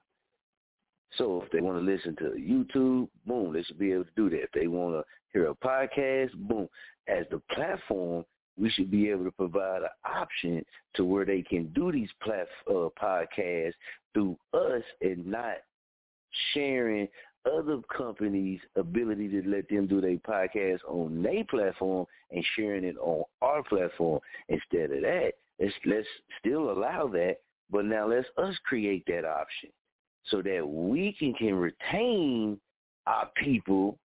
So if they want to listen to YouTube, boom, they should be able to do that. If they want to hear a podcast, boom. As the platform, we should be able to provide an option to where they can do these plat- uh, podcasts through us and not sharing other companies' ability to let them do their podcast on their platform and sharing it on our platform. Instead of that, let's let's still allow that, but now let's us create that option so that we can, can retain our people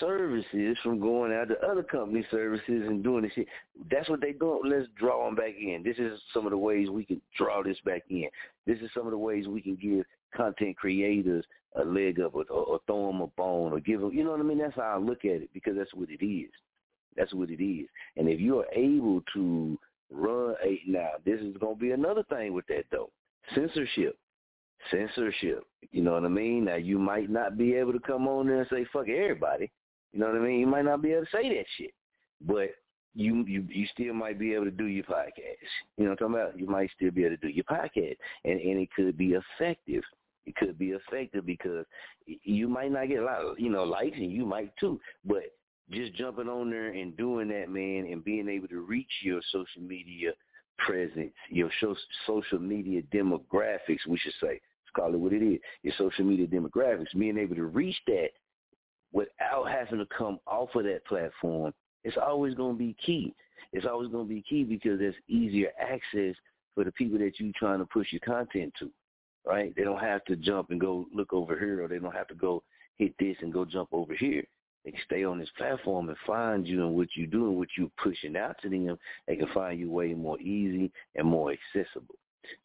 services from going out to other company services and doing this shit. That's what they do. Let's draw them back in. This is some of the ways we can draw this back in. This is some of the ways we can give content creators a leg up or, or, throw them a bone or give them, you know what I mean? That's how I look at it because that's what it is. That's what it is. And if you are able to run a now, this is gonna be another thing with that though. Censorship. Censorship. You know what I mean? Now you might not be able to come on there and say fuck everybody. You know what I mean? You might not be able to say that shit. But you you you still might be able to do your podcast. You know what I'm talking about? You might still be able to do your podcast. And and it could be effective. It could be effective because you might not get a lot of, you know, likes and you might too. But just jumping on there and doing that, man, and being able to reach your social media presence, your social media demographics, we should say. Let's call it what it is. Your social media demographics, being able to reach that without having to come off of that platform, it's always going to be key. It's always going to be key because it's easier access for the people that you're trying to push your content to, right? They don't have to jump and go look over here or they don't have to go hit this and go jump over here. They can stay on this platform and find you and what you're doing, what you're pushing out to them. They can find you way more easy and more accessible.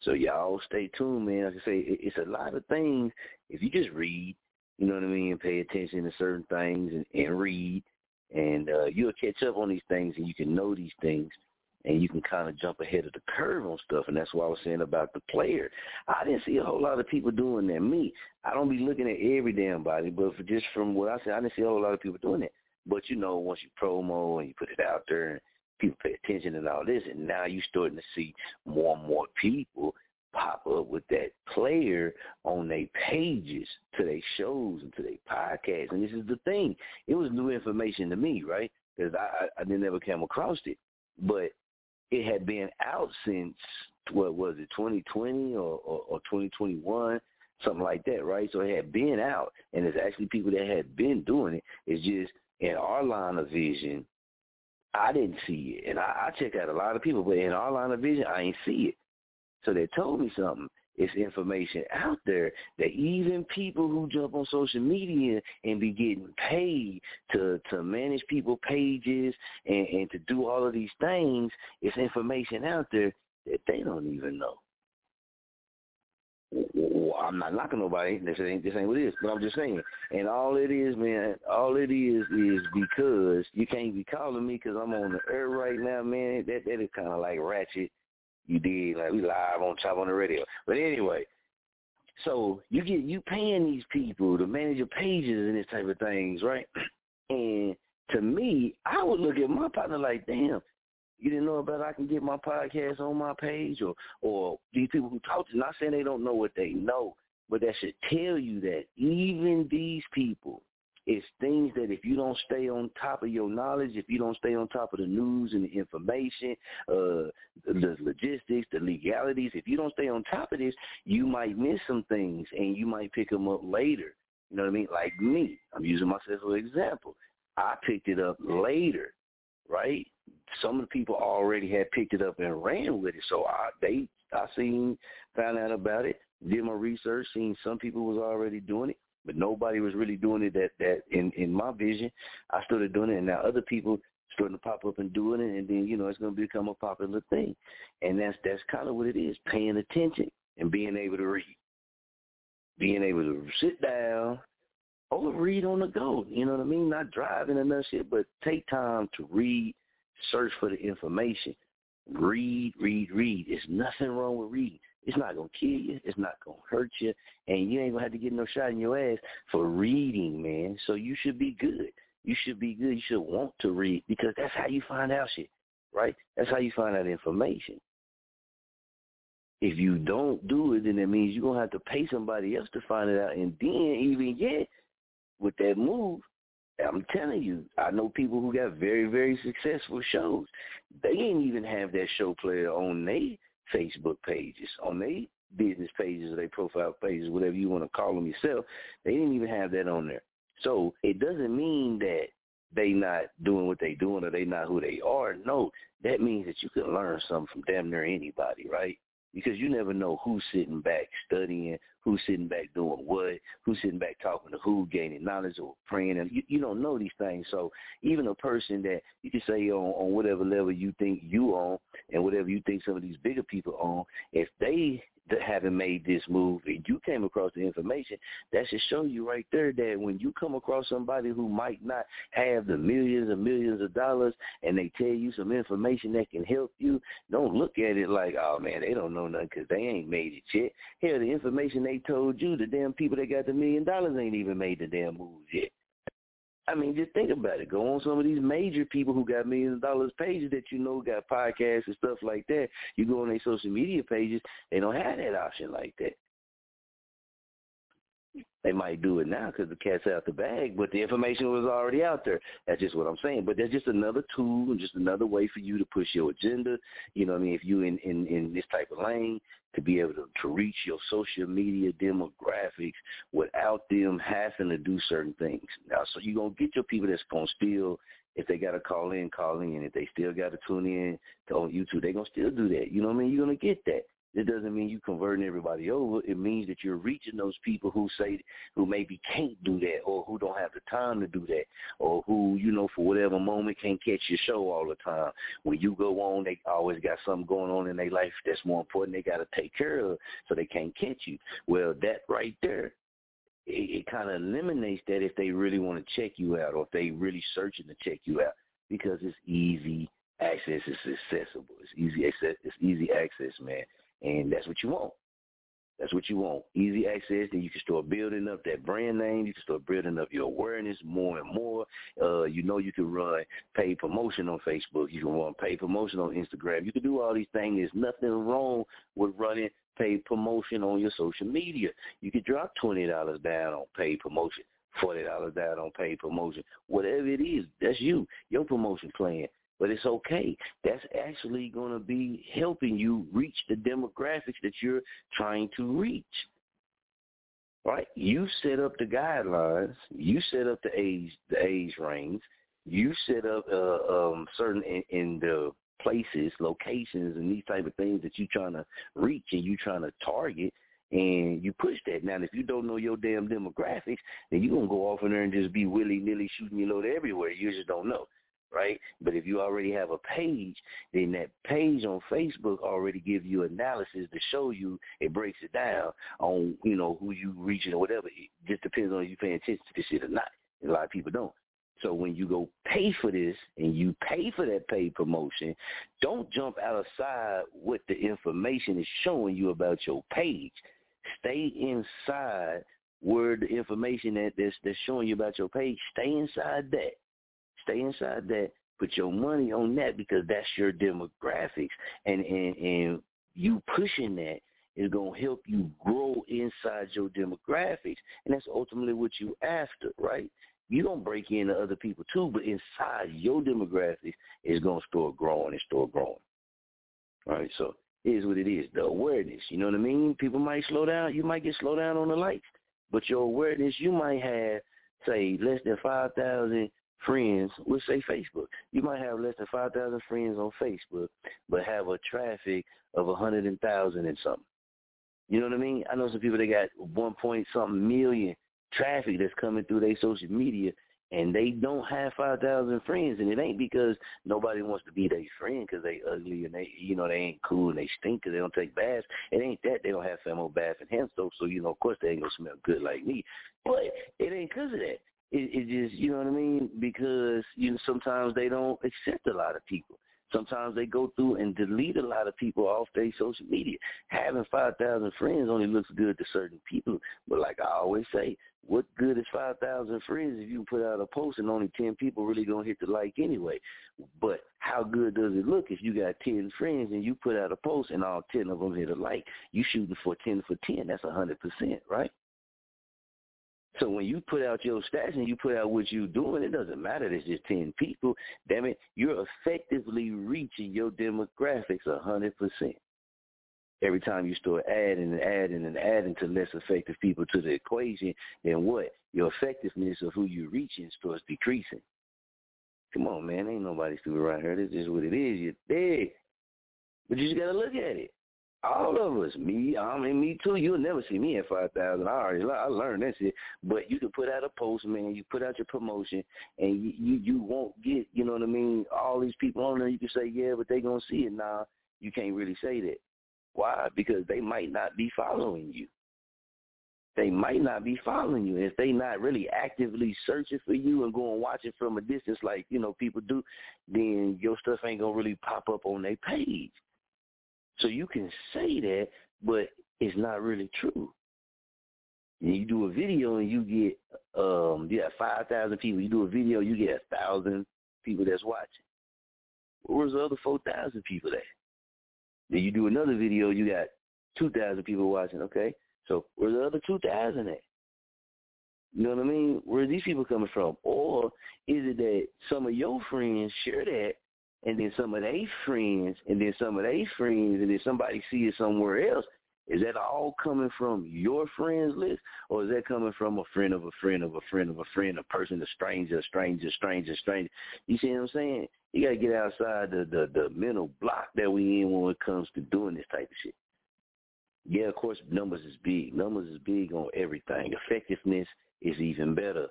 So y'all stay tuned, man. Like I say, it's a lot of things. If you just read, you know what I mean, and pay attention to certain things and, and read, and uh, you'll catch up on these things and you can know these things and you can kind of jump ahead of the curve on stuff. And that's what I was saying about the player. I didn't see a whole lot of people doing that. Me, I don't be looking at every damn body, but for just from what I said, I didn't see a whole lot of people doing it. But you know, once you promo and you put it out there and people pay attention and all this, and now you're starting to see more and more people pop up with that player on their pages to their shows and to their podcasts. And this is the thing. It was new information to me, right? Because I, I didn't ever come across it. But it had been out since what was it 2020 or, or, or 2021 something like that right? So it had been out and it's actually people that had been doing it. It's just in our line of vision i didn't see it. And i, I checked out a lot of people but in our line of vision i ain't see it. So they told me something it's information out there that even people who jump on social media and be getting paid to to manage people pages and, and to do all of these things, it's information out there that they don't even know. I'm not knocking nobody. This ain't this ain't what it is. But I'm just saying. And all it is, man, all it is is because you can't be calling me because I'm on the air right now, man. That that is kind of like ratchet you did like we live on top on the Radio. But anyway, so you get you paying these people to manage your pages and this type of things, right? [CLEARS THROAT] And to me, I would look at my partner like, damn, you didn't know about I can get my podcast on my page or or these people who talk to not saying they don't know what they know, but that should tell you that even these people it's things that if you don't stay on top of your knowledge, if you don't stay on top of the news and the information, uh, the logistics, the legalities, if you don't stay on top of this, you might miss some things and you might pick them up later. You know what I mean? Like me, I'm using myself as an example. I picked it up later, right? Some of the people already had picked it up and ran with it, so I they I seen found out about it, did my research, seen some people was already doing it but nobody was really doing it that that in in my vision. I started doing it, and now other people starting to pop up and doing it, and then you know it's going to become a popular thing, and that's that's kind of what it is: paying attention and being able to read, being able to sit down or read on the go. You know what I mean? Not driving and that shit, but take time to read, search for the information. Read, read, read. There's nothing wrong with reading. It's not gonna kill you. It's not gonna hurt you, and you ain't gonna have to get no shot in your ass for reading, man. So you should be good. You should be good. You should want to read because that's how you find out shit, right? That's how you find out information. If you don't do it, then it means you're gonna have to pay somebody else to find it out, and then even yet, with that move, I'm telling you, I know people who got very, very successful shows. They ain't even have that show player on their Facebook pages, on their business pages or their profile pages, whatever you want to call them yourself. They didn't even have that on there. So it doesn't mean that they not doing what they doing or they not who they are. No, that means that you can learn something from damn near anybody, right? Because you never know who's sitting back studying, who's sitting back doing what, who's sitting back talking to who, gaining knowledge or praying, and you, you don't know these things. So even a person that you can say on, on whatever level you think you on, and whatever you think some of these bigger people on, if they haven't made this move and you came across the information, that should show you right there that when you come across somebody who might not have the millions and millions of dollars and they tell you some information that can help you, don't look at it like, oh man, they don't know nothing because they ain't made it yet. Hell, the information they told you, the damn people that got the million dollars ain't even made the damn moves yet. I mean, just think about it. Go on some of these major people who got millions of dollars pages that you know got podcasts and stuff like that. You go on their social media pages, they don't have that option like that. They might do it now because the cat's out the bag, but the information was already out there. That's just what I'm saying. But that's just another tool and just another way for you to push your agenda. You know what I mean? If you in, in, in this type of lane, to be able to, to reach your social media demographics without them having to do certain things. Now, so you're going to get your people that's going to still, if they got to call in, call in. If they still got to tune in to on YouTube, they're going to still do that. You know what I mean? You're going to get that. It doesn't mean you converting everybody over. It means that you're reaching those people who say who maybe can't do that or who don't have the time to do that or who, you know, for whatever moment can't catch your show all the time. When you go on, they always got something going on in their life that's more important they gotta take care of so they can't catch you. Well that right there it, it kind of eliminates that if they really want to check you out or if they really searching to check you out because it's easy access, it's accessible, it's easy access, it's easy access, man and that's what you want. That's what you want. Easy access. Then you can start building up that brand name. You can start building up your awareness more and more. Uh, you know you can run paid promotion on Facebook. You can run paid promotion on Instagram. You can do all these things. There's nothing wrong with running paid promotion on your social media. You can drop twenty dollars down on paid promotion, forty dollars down on paid promotion. Whatever it is, that's you. Your promotion plan but it's okay. That's actually going to be helping you reach the demographics that you're trying to reach. Right? You set up the guidelines. You set up the age, the age range. You set up uh, um, certain in, in the places, locations, and these type of things that you're trying to reach and you're trying to target and you push that. Now, if you don't know your damn demographics, then you're going to go off in there and just be willy-nilly shooting your load everywhere. You just don't know right? But if you already have a page, then that page on Facebook already gives you analysis to show you, it breaks it down on, you know, who you reaching or whatever. It just depends on you paying attention to this shit or not. A lot of people don't. So when you go pay for this and you pay for that paid promotion, don't jump outside what the information is showing you about your page. Stay inside where the information that that's, that's showing you about your page, stay inside that stay inside that. Put your money on that because that's your demographics, and and and you pushing that is going to help you grow inside your demographics, and that's ultimately what you after, right? You're going to break into other people too, but inside your demographics is going to start growing and start growing. Right, so is what it is. The awareness, you know what I mean? People might slow down. You might get slowed down on the lights, but your awareness, you might have, say, less than 5,000 friends, let's say Facebook. You might have less than 5,000 friends on Facebook, but have a traffic of a 100,000 and something. You know what I mean? I know some people that got one point something million traffic that's coming through their social media, and they don't have 5,000 friends, and it ain't because nobody wants to be their friend because they ugly and they, you know, they ain't cool and they stink because they don't take baths. It ain't that they don't have thermal bath and hand soap, so you know, of course they ain't gonna smell good like me. But it ain't because of that it, it just you know what I mean because you know sometimes they don't accept a lot of people. Sometimes they go through and delete a lot of people off their social media. Having five thousand friends only looks good to certain people, but like I always say, what good is five thousand friends if you put out a post and only ten people really gonna hit the like anyway? But how good does it look if you got ten friends and you put out a post and all ten of them hit a like? You shooting for ten for ten. That's a hundred percent, right? So when you put out your stats and you put out what you're doing, it doesn't matter. There's just 10 people. Damn it, you're effectively reaching your demographics 100%. Every time you start adding and adding and adding to less effective people to the equation, then what? Your effectiveness of who you're reaching starts decreasing. Come on, man. Ain't nobody stupid around here. This is what it is. You're dead. But you just got to look at it. All of us, me, I mean, me too. You'll never see me at five thousand. I already, I learned that shit. But you can put out a post, man. You put out your promotion, and you, you, you won't get, you know what I mean. All these people on there, you can say, yeah, but they gonna see it now. You can't really say that. Why? Because they might not be following you. They might not be following you. If they not really actively searching for you and going watching from a distance like, you know, people do, then your stuff ain't gonna really pop up on their page. So you can say that, but it's not really true. And you do a video and you get um you got five thousand people. You do a video, you get a thousand people that's watching. Where's the other four thousand people at? Then you do another video, you got two thousand people watching. Okay, so where's the other two thousand at? You know what I mean? Where are these people coming from? Or is it that some of your friends share that and then some of their friends, and then some of their friends, and then somebody see it somewhere else. Is that all coming from your friends list, or is that coming from a friend of a friend of a friend of a friend, a person, a stranger, a stranger, stranger, stranger? You see what I'm saying? You got to get outside the, the the mental block that we in when it comes to doing this type of shit. Yeah, of course, numbers is big. Numbers is big on everything. Effectiveness is even better.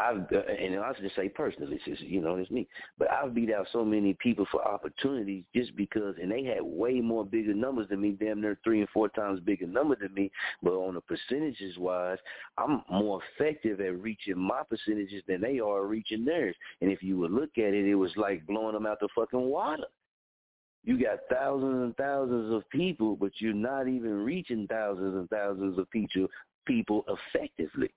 I've uh, and I'll just say personally, it's you know, it's me. But I've beat out so many people for opportunities just because, and they had way more bigger numbers than me, damn near three and four times bigger number than me. But on the percentages wise, I'm more effective at reaching my percentages than they are reaching theirs. And if you would look at it, it was like blowing them out the fucking water. You got thousands and thousands of people, but you're not even reaching thousands and thousands of people people effectively.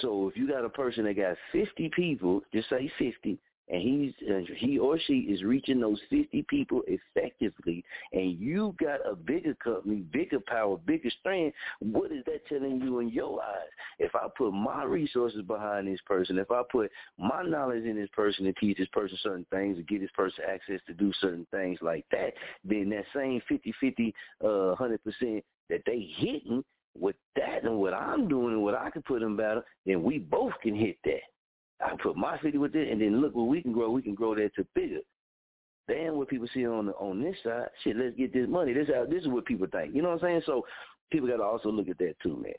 So if you got a person that got 50 people, just say 50, and he's uh, he or she is reaching those 50 people effectively, and you got a bigger company, bigger power, bigger strength, what is that telling you in your eyes? If I put my resources behind this person, if I put my knowledge in this person to teach this person certain things to get this person access to do certain things like that, then that same 50, 50, uh, 100% that they hitting with that and what I'm doing and what I can put in battle, then we both can hit that. I can put my 50 with it, and then look what we can grow. We can grow that to bigger. Then what people see on the, on this side, shit, let's get this money. This how this is what people think. You know what I'm saying? So people got to also look at that too, man.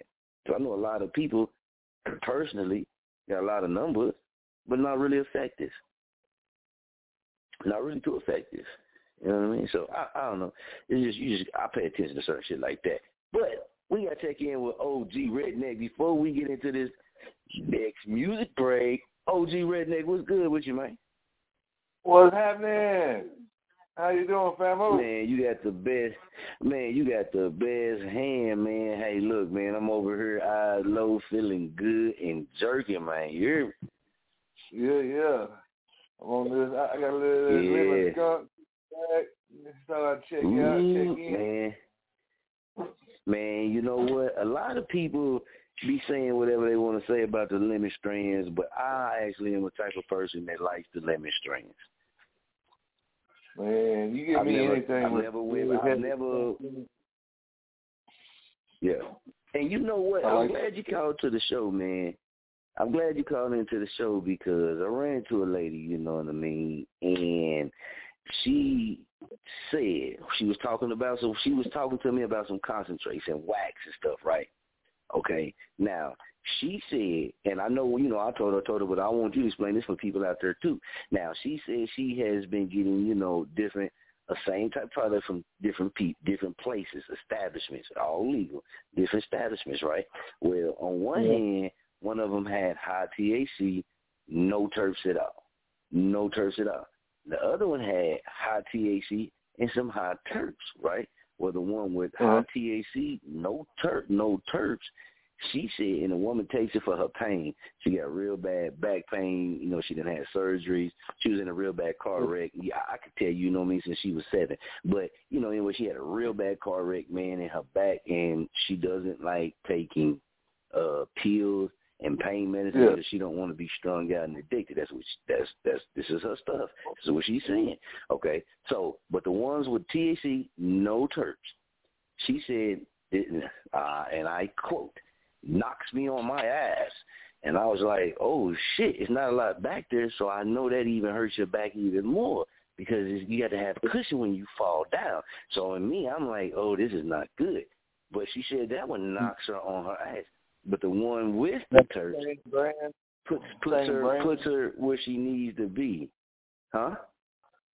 So I know a lot of people personally got a lot of numbers, but not really effective. Not really too effective. You know what I mean? So I, I don't know. It's just you just I pay attention to certain shit like that. But we got to check in with OG Redneck before we get into this next music break. OG Redneck, what's good with you, man? What's happening? How you doing, famo? Man, you got the best. Man, you got the best hand, man. Hey, look, man, I'm over here, eyes low, feeling good and jerking, man. You hear me? Yeah, yeah. I'm on this. I, I got a little, yeah. little skunk. Thought I'd check you out, check in. Man, man, you know what? A lot of people be saying whatever they want to say about the lemon strands, but I actually am a type of person that likes the lemon strands. Man, you give I've me never, anything. I've never, with I've never, yeah. And you know what? I I'm glad you called to the show, man. I'm glad you called into the show because I ran into a lady, you know what I mean, and she said she was talking about so she was talking to me about some concentrates and wax and stuff, right? Okay. Now she said, and I know you know I told her, I told her, but I want you to explain this for people out there too. Now she said she has been getting you know different the same type product from different pe- different places, establishments, all legal, different establishments, right? Well, on one Yeah. hand, one of them had high THC, no terps at all, no terps at all. The other one had high THC and some high terps, right? Well, the one with Uh-huh. high THC, no terp, no terps. She said, and the woman takes it for her pain. She got real bad back pain. You know, she done had surgeries. She was in a real bad car wreck. Yeah, I could tell you, you know what I mean, since she was seven. But you know, anyway, she had a real bad car wreck, man, in her back, and she doesn't like taking uh pills and pain medicine Yeah. because she don't want to be strung out and addicted. That's what she, that's that's this is her stuff. This is what she's saying. Okay, so but the ones with THC, no terps. She said, it, uh, and I quote, knocks me on my ass. And I was like, oh shit, it's not a lot back there, so I know that even hurts your back even more because you got to have cushion when you fall down. So in me, I'm like, oh, this is not good. But she said that one knocks her on her ass. But the one with the terps puts puts her brand. puts her where she needs to be, huh?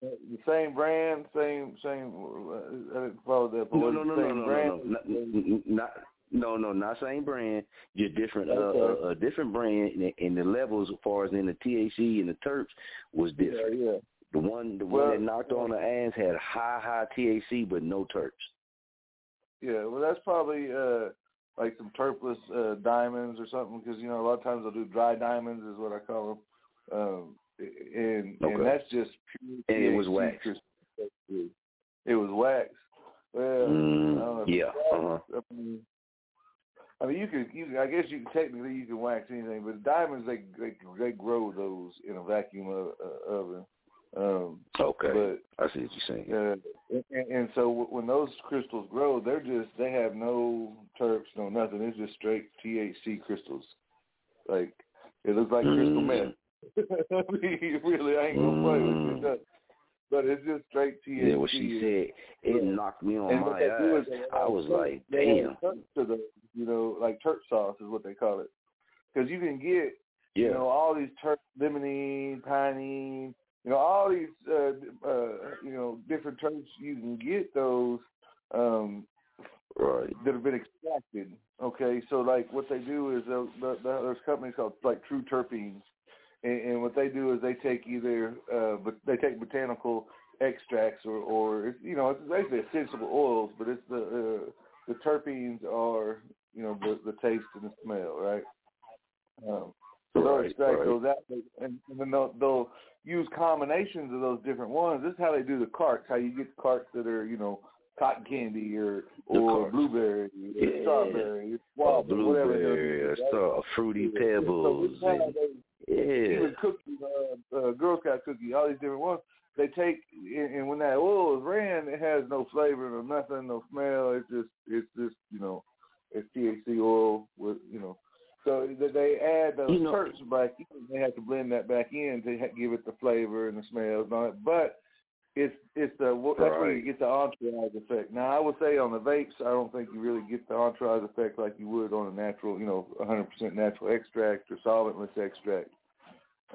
The same brand, same same. Uh, I didn't follow that. No, no, no, no, no, brand? no, no, n- n- not. No, no, not same brand. Just different, uh, Okay. uh, a different brand, and, and the levels as far as in the THC and the Terps was different. Yeah, yeah. The one, the Well, one that knocked on the ass had high, high THC, but no Terps. Yeah, well, that's probably uh like some terpless uh, diamonds or something because you know a lot of times they'll do dry diamonds is what I call them, um, and Okay. and that's just pure. And it was wax. It was wax. Well, Mm, I don't know yeah, uh-huh. I mean, I mean, you could, you, I guess you can technically you can wax anything, but diamonds they they, they grow those in a vacuum uh, oven. Um, Okay, but I see what you're saying. uh, and, and so w- when those crystals grow, they're just they have no terps, no nothing. It's just straight THC crystals. Like it looks like crystal Mm. meth. [LAUGHS] I mean, really, I ain't gonna play with Mm. it, but- but it's just straight THC. Yeah, what she said, it knocked me on And my ass. I was like, damn. To the, you know, like terp sauce is what they call it, because you can get Yeah. you know, all these Turk limonene, pinene, you know, all these, uh, uh, you know, different terps. You can get those um, right that have been extracted. Okay, so like what they do is they'll- the, the, there's companies called like True Terpenes, and, and what they do is they take either, uh, but they take botanical extracts or, or it's, you know, it's basically essential oils, but it's the uh, the terpenes are, you know, the the taste and the smell, right? Right, those out, and, and then they'll, they'll use combinations of those different ones. This is how they do the carts. How you get carts that are, you know, cotton candy or The or carts. blueberry, or Yeah. strawberry, Or waffle, whatever. they'll blueberry or right? stuff, fruity pebbles. So and- they, yeah. even cookies, uh, uh, Girl Scout cookie, all these different ones. They take and, and when that oil is ran, it has no flavor, no nothing, no smell. It's just it's just you know, it's THC oil with you know. So they add those You know- terps back in. They have to blend that back in to give it the flavor and the smell and all that. But it's it's the that's where you get the entourage effect. Now I would say on the vapes, I don't think you really get the entourage effect like you would on a natural, you know, 100% natural extract or solventless extract.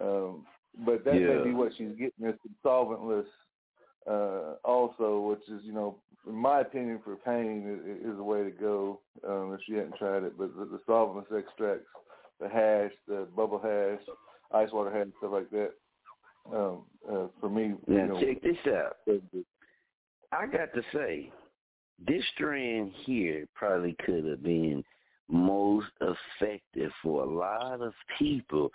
Um, but that may be what she's getting is some solventless uh, also, which is, you know, in my opinion, for pain is, is the way to go um, if you hadn't tried it. But the, the solventless extracts, the hash, the bubble hash, ice water hash, stuff like that. Um, uh, for me, Now you know, check this out. I got to say, this strand here probably could have been most effective for a lot of people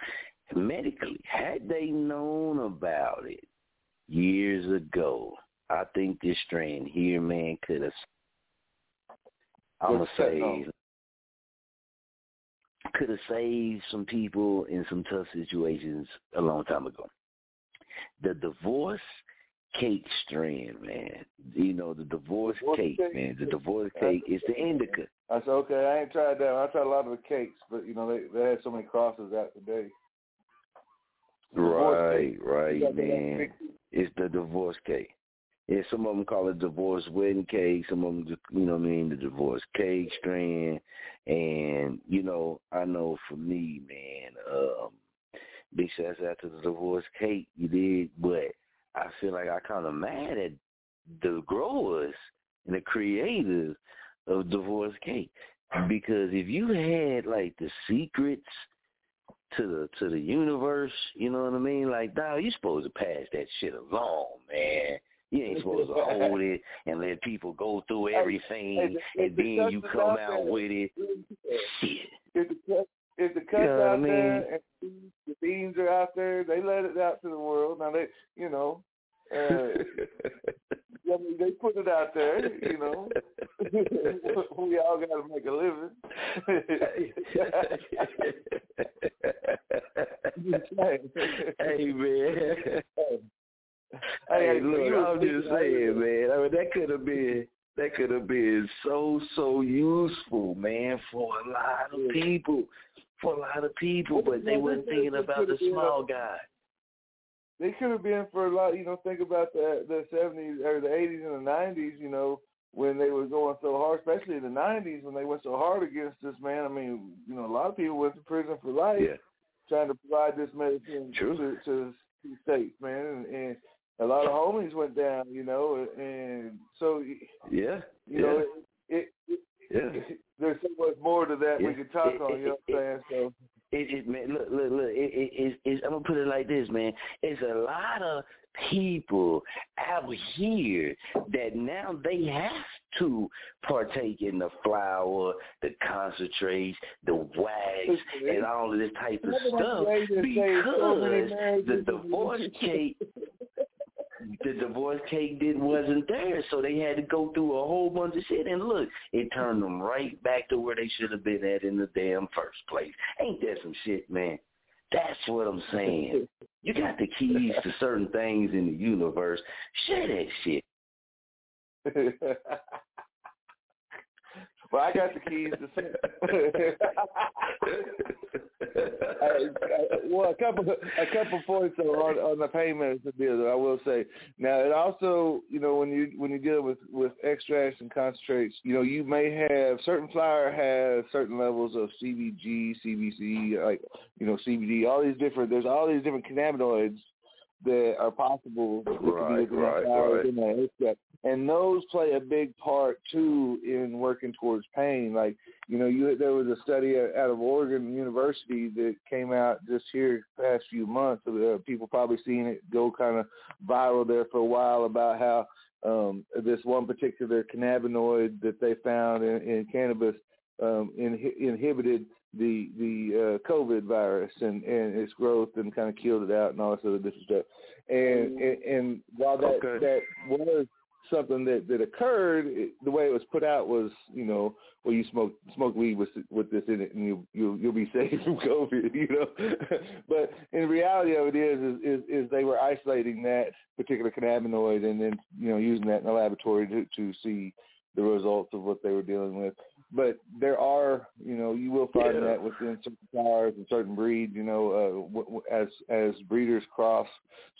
medically. Had they known about it years ago, I think this strain here, man, could have. I'm gonna say could have saved some people in some tough situations a long time ago. The divorce cake strand, man. You know, the divorce, Divorce cake, cake? man. The divorce cake is the indica. I said, okay, I ain't tried that. one. I tried a lot of the cakes, but you know, they they had so many crosses out today. Right, right, You got the man. It's the divorce cake. Yeah, some of them call it divorce wedding cake. Some of them, you know what I mean, the divorce cake strand. And, you know, I know for me, man, um, big shouts out to the divorce cake you did, but I feel like I kind of mad at the growers and the creators of divorce cake because if you had like the secrets to the to the universe, you know what I mean? Like, dog, you supposed to pass that shit along, man. You ain't supposed to hold it and let people go through [LAUGHS] everything, the- and the then you come out out with it. Shit. If the if the cuts You know I out there mean? and the beans are out there, they let it out to the world. Now they, you know, uh, I mean, they put it out there. You know, [LAUGHS] we all got to make a living. [LAUGHS] [LAUGHS] hey man. Hey, Hey, look, I'm just saying, man. I mean, that could have been that could have been so so useful, man, for a lot of people, for a lot of people, but they weren't thinking about the small guy. they could have been for a lot. You know, think about the the seventies or the eighties and the nineties. You know, when they were going so hard, especially in the nineties when they went so hard against this man. I mean, you know, a lot of people went to prison for life Yeah. trying to provide this medicine True. to, to the states, man, and, and a lot of homies went down. You know, and so Yeah. you know, yeah. it, it, Yeah. it [LAUGHS] there's so much more to that we Yeah. could talk on. You know what I'm saying? So. It, it man, look, look, look. It, it, it, it's, I'm gonna put it like this, man. It's a lot of people out here that now they have to partake in the flour, the concentrates, the wax, and all of this type of stuff because the divorce cake. The divorce cake didn't wasn't there, so they had to go through a whole bunch of shit. And look, it turned them right back to where they should have been at in the damn first place. Ain't that some shit, man? That's what I'm saying. You got the keys to certain things in the universe. Share that shit. [LAUGHS] well, I got the keys to. I, [LAUGHS] well, a couple, a couple points on, on the payment of the deal. I will say. Now, it also, you know, when you when you deal with with extracts and concentrates, you know, you may have certain flour has certain levels of CBG, CBC, like you know, CBD. All these different. There's all these different cannabinoids that are possible that Right, right, right. within that extract. And those play a big part too in working towards pain. Like you know, you there was a study out of Oregon University that came out just here past few months. Uh, people probably seen it go kind of viral there for a while about how um, this one particular cannabinoid that they found in, in cannabis um, inhi- inhibited the the uh, COVID virus and, and its growth and kind of killed it out and all this other different stuff. And and, and while that Okay. that was something that that occurred, it, the way it was put out was you know well you smoke smoke weed with with this in it and you you you'll be [LAUGHS] safe from COVID [LAUGHS] you know. [LAUGHS] but in reality of it is, is is is they were isolating that particular cannabinoid and then you know using that in the laboratory to to see the results of what they were dealing with. But there are, you know, you will find Yeah. that within certain flowers and certain breeds, you know, uh, w- w- as as breeders cross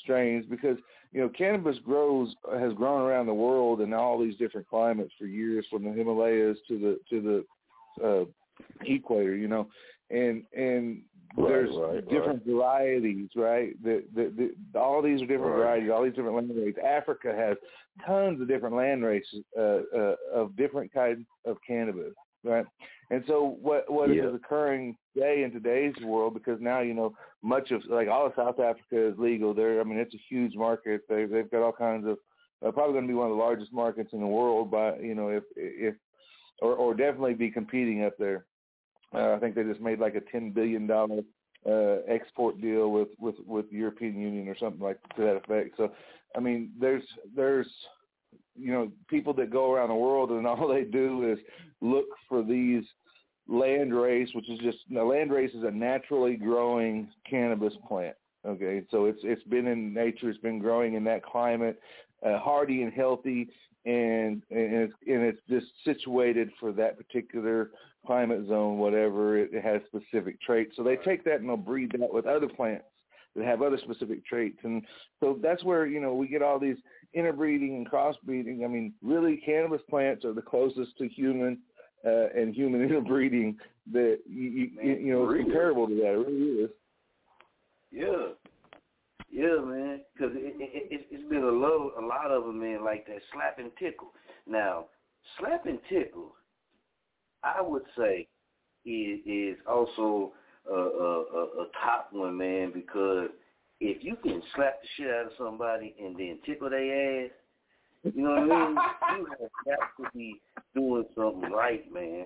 strains, because you know, cannabis grows has grown around the world in all these different climates for years, from the Himalayas to the to the uh, equator, you know, and and Right, there's right, different varieties, right? The, the, the, all these are different Right. varieties, all these different land races. Africa has tons of different land races uh, uh, of different kinds of cannabis, right? And so what what Yeah. is occurring today in today's world? Because now you know much of like all of South Africa is legal. There, I mean, it's a huge market. They they've got all kinds of uh, probably going to be one of the largest markets in the world. By you know if if or or definitely be competing up there. Uh, I think they just made like a ten billion dollar uh, export deal with with with the European Union or something like to that effect. So, I mean, there's there's you know people that go around the world and [LAUGHS] all they do is look for these land race, which is just the land race is a naturally growing cannabis plant. Okay, so it's it's been in nature, it's been growing in that climate, uh, hardy and healthy, and and it's and it's just situated for that particular climate zone, whatever it, has specific traits. So they take that and they'll breed that with other plants that have other specific traits, and so that's where you know we get all these interbreeding and crossbreeding. I mean, really, cannabis plants are the closest to human uh, and human [LAUGHS] interbreeding that you, you, you know is comparable to that. It really is. Yeah, yeah, man. Because it, it, it, it's been a lot, a lot of them, man, like that slap and tickle. Now, slap and tickle, I would say, is, is also a, a, a, a top one, man. Because if you can slap the shit out of somebody and then tickle their ass, you know what I mean? you [LAUGHS] have got to be doing something right, man.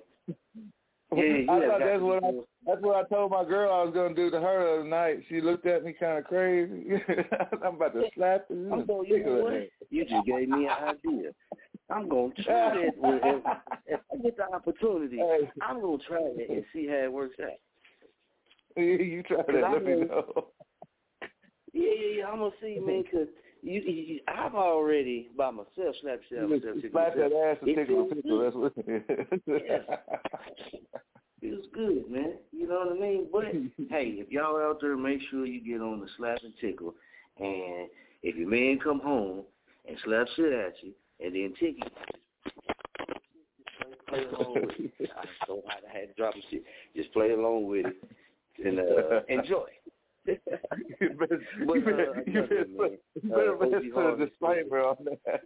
Yeah, you [LAUGHS] I thought that's what I, that's what I told my girl I was gonna do to her the other night. She looked at me kind of crazy. [LAUGHS] I'm about to slap her. I'm going, you know what? You just gave me an idea. I'm going [LAUGHS] to try that. If, if I get the opportunity, I'm going to try it and see how it works out. you try Cause that. I Let me know- know. Yeah, yeah, yeah. I'm to see, man, because you, you, I've already, by myself, slapped shit out You myself. tickle slap that ass and tickle the pickle. That's what it is. feels good, man. You know what I mean? But hey, if y'all out there, make sure you get on the slap and tickle And if your man come home and slap shit at you and then take you, just play along with it. I hot I had to drop the shit. Just play along with it and uh, enjoy. You better, But, you better, uh, you better, another put, man, you uh, better OG put a Harvey. disclaimer on that.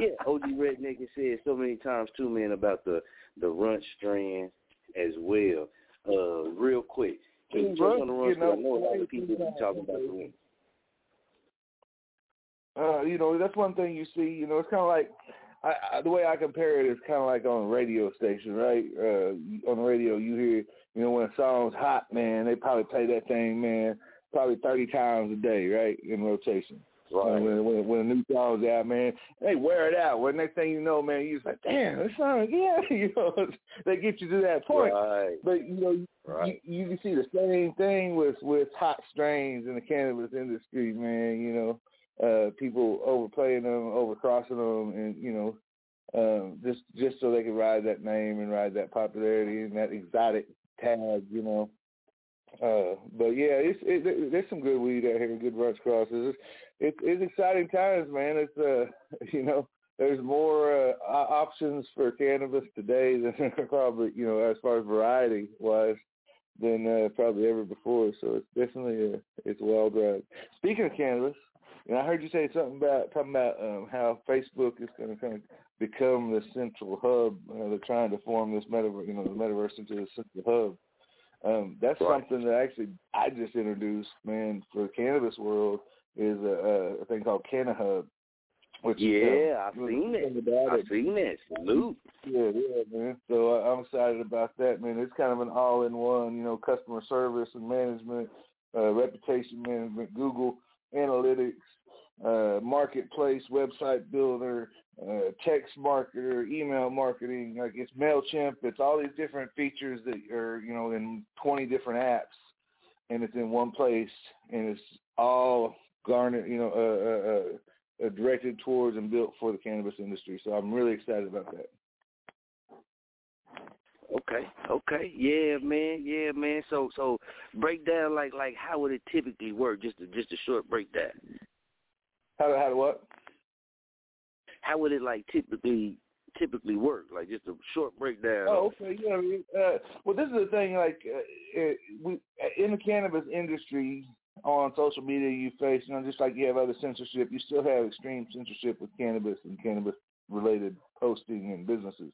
yeah, OG Redneck has said so many times too, man, about the the Runtz strand as well. Uh, real quick, can you on the Runtz? you know, 'Cause I know a lot of people be talking about the Runtz. Uh, you know, that's one thing you see. You know, it's kind of like I, I, the way I compare it is kind of like on a radio station, right? Uh, on the radio, you hear, you know, when a song's hot, man, they probably play that thing, man, probably thirty times a day, right, in rotation. Right. When, when when a new song's out, man, they wear it out. Well, next thing you know, man, you just like, damn, this song again. [LAUGHS] you know, they get you to that point. Right. But you know, Right. you, you can see the same thing with with hot strains in the cannabis industry, man. You know, uh, people overplaying them, overcrossing them, and you know, um, just just so they can ride that name and ride that popularity and that exotic tag, you know. Uh, but yeah, it's it, there's some good weed out here, good rush crosses. It's, it's it's exciting times, man. It's uh, [LAUGHS] you know, there's more uh, options for cannabis today than [LAUGHS] probably you know as far as variety wise than uh, probably ever before. So it's definitely a, it's well drive. Speaking of cannabis, you know, I heard you say something about talking about um, how Facebook is going to kind of become the central hub. Uh, they're trying to form this metaverse, you know, the metaverse into the central hub. Um, that's Right. something that actually I just introduced, man, for the cannabis world is a, a thing called CannaHub. Which Yeah, um, I've seen it. about I've seen it. Salute. yeah, yeah, man. So uh, I'm excited about that, man. It's kind of an all-in-one, you know, customer service and management, uh, reputation management, Google Analytics, uh, marketplace, website builder, uh, text marketer, email marketing. Like it's Mailchimp. It's all these different features that are, you know, in 20 different apps, and it's in one place, and it's all garnered, you know, uh, uh, uh, uh, directed towards and built for the cannabis industry. So I'm really excited about that. Okay, okay, yeah, man, yeah, man. So, so break down like like how would it typically work? Just a, just a short breakdown. How how what? How would it like typically typically work? Like just a short breakdown. Oh, okay. Yeah. Uh, well, this is the thing. Like, uh, it, we in the cannabis industry on social media, you face, you know, just like you have other censorship, you still have extreme censorship with cannabis and cannabis related posting and businesses.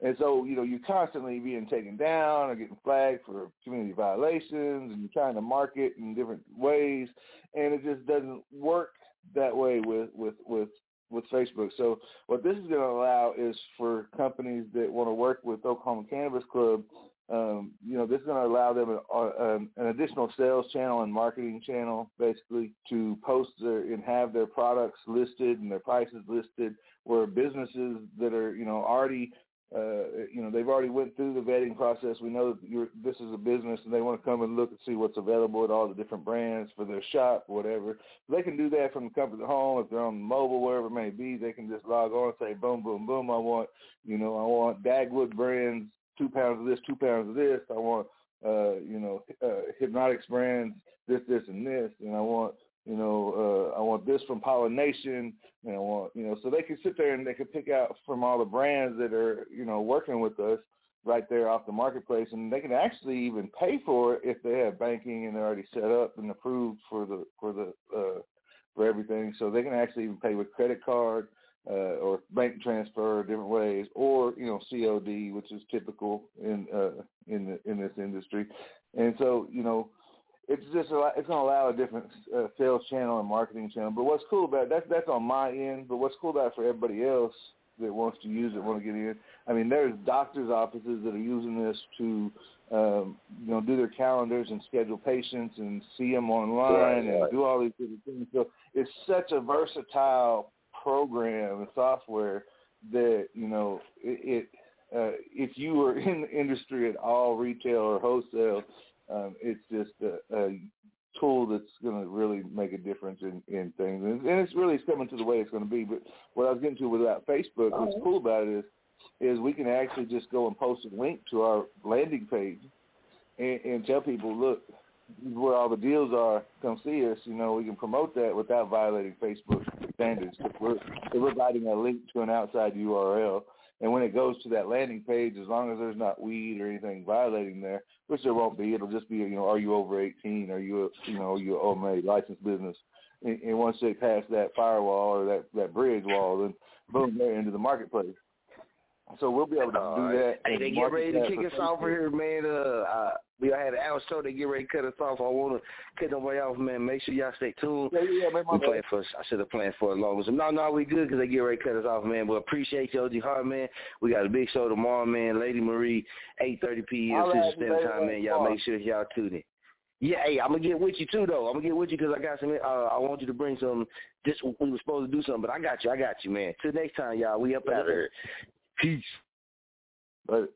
And so, you know, you're constantly being taken down or getting flagged for community violations and you're trying to market in different ways and it just doesn't work that way with, with, with, with Facebook. So what this is going to allow is for companies that want to work with Oklahoma Cannabis Club, um, you know, this is going to allow them a, a, an additional sales channel and marketing channel, basically, to post their, and have their products listed and their prices listed, where businesses that are, you know, already uh, you know, they've already went through the vetting process. We know that you're, this is a business and they want to come and look and see what's available at all the different brands for their shop whatever. They can do that from the comfort of home. If they're on mobile, wherever it may be, they can just log on and say, boom, boom, boom, I want, you know, I want Dagwood brands, two pounds of this, two pounds of this. I want, uh, you know, uh, Hypnotics brands, this, this, and this. And I want, you know, uh, I want this from Pollination, and I want, you know, so they can sit there and they can pick out from all the brands that are, you know, working with us right there off the marketplace, and they can actually even pay for it if they have banking and they're already set up and approved for the for the uh, for everything. So they can actually even pay with credit card uh, or bank transfer different ways, or you know, COD, which is typical in uh, in the, in this industry, and so you know it's just a it's to allow a different uh, sales channel and marketing channel. But what's cool about it, that's that's on my end. But what's cool about it for everybody else that wants to use it, want to get in. I mean, there's doctors' offices that are using this to um, you know do their calendars and schedule patients and see them online Right, and right. do all these different things. So it's such a versatile program and software that you know it. it uh, if you were [LAUGHS] in the industry at all, retail or wholesale, um, it's just a, a tool that's going to really make a difference in, in things. And, and it's really it's coming to the way it's going to be. But what I was getting to without Facebook, what's cool about it is, is we can actually just go and post a link to our landing page and, and tell people, look, where all the deals are. Come see us. You know, we can promote that without violating Facebook standards. We're, we're providing a link to an outside URL, and when it goes to that landing page, as long as there's not weed or anything violating there, which there won't be, it'll just be, you know, are you over 18? Are you, you know, you own a licensed business? And, and once they pass that firewall or that that bridge wall, then boom, they're into the marketplace. So we'll be able to All do that. Hey, they get ready to kick us off here, man. Uh, uh, we had an hour show. They get ready to cut us off. I want to cut nobody off, man. Make sure y'all stay tuned. Yeah, yeah, man, we playing for. I should have planned for a longer. So no, no, we good because they get ready to cut us off, man. But appreciate you, OG Hart, man. We got a big show tomorrow, man. Lady Marie, 8:30 p.m. Central Standard Time, man. Y'all make sure y'all tune in. Yeah, hey, I'm gonna get with you too, though. I'm gonna get with you because I got some. Uh, I want you to bring some. This we were supposed to do something, but I got you. I got you, man. Till next time, y'all. We up out of here. Peace. But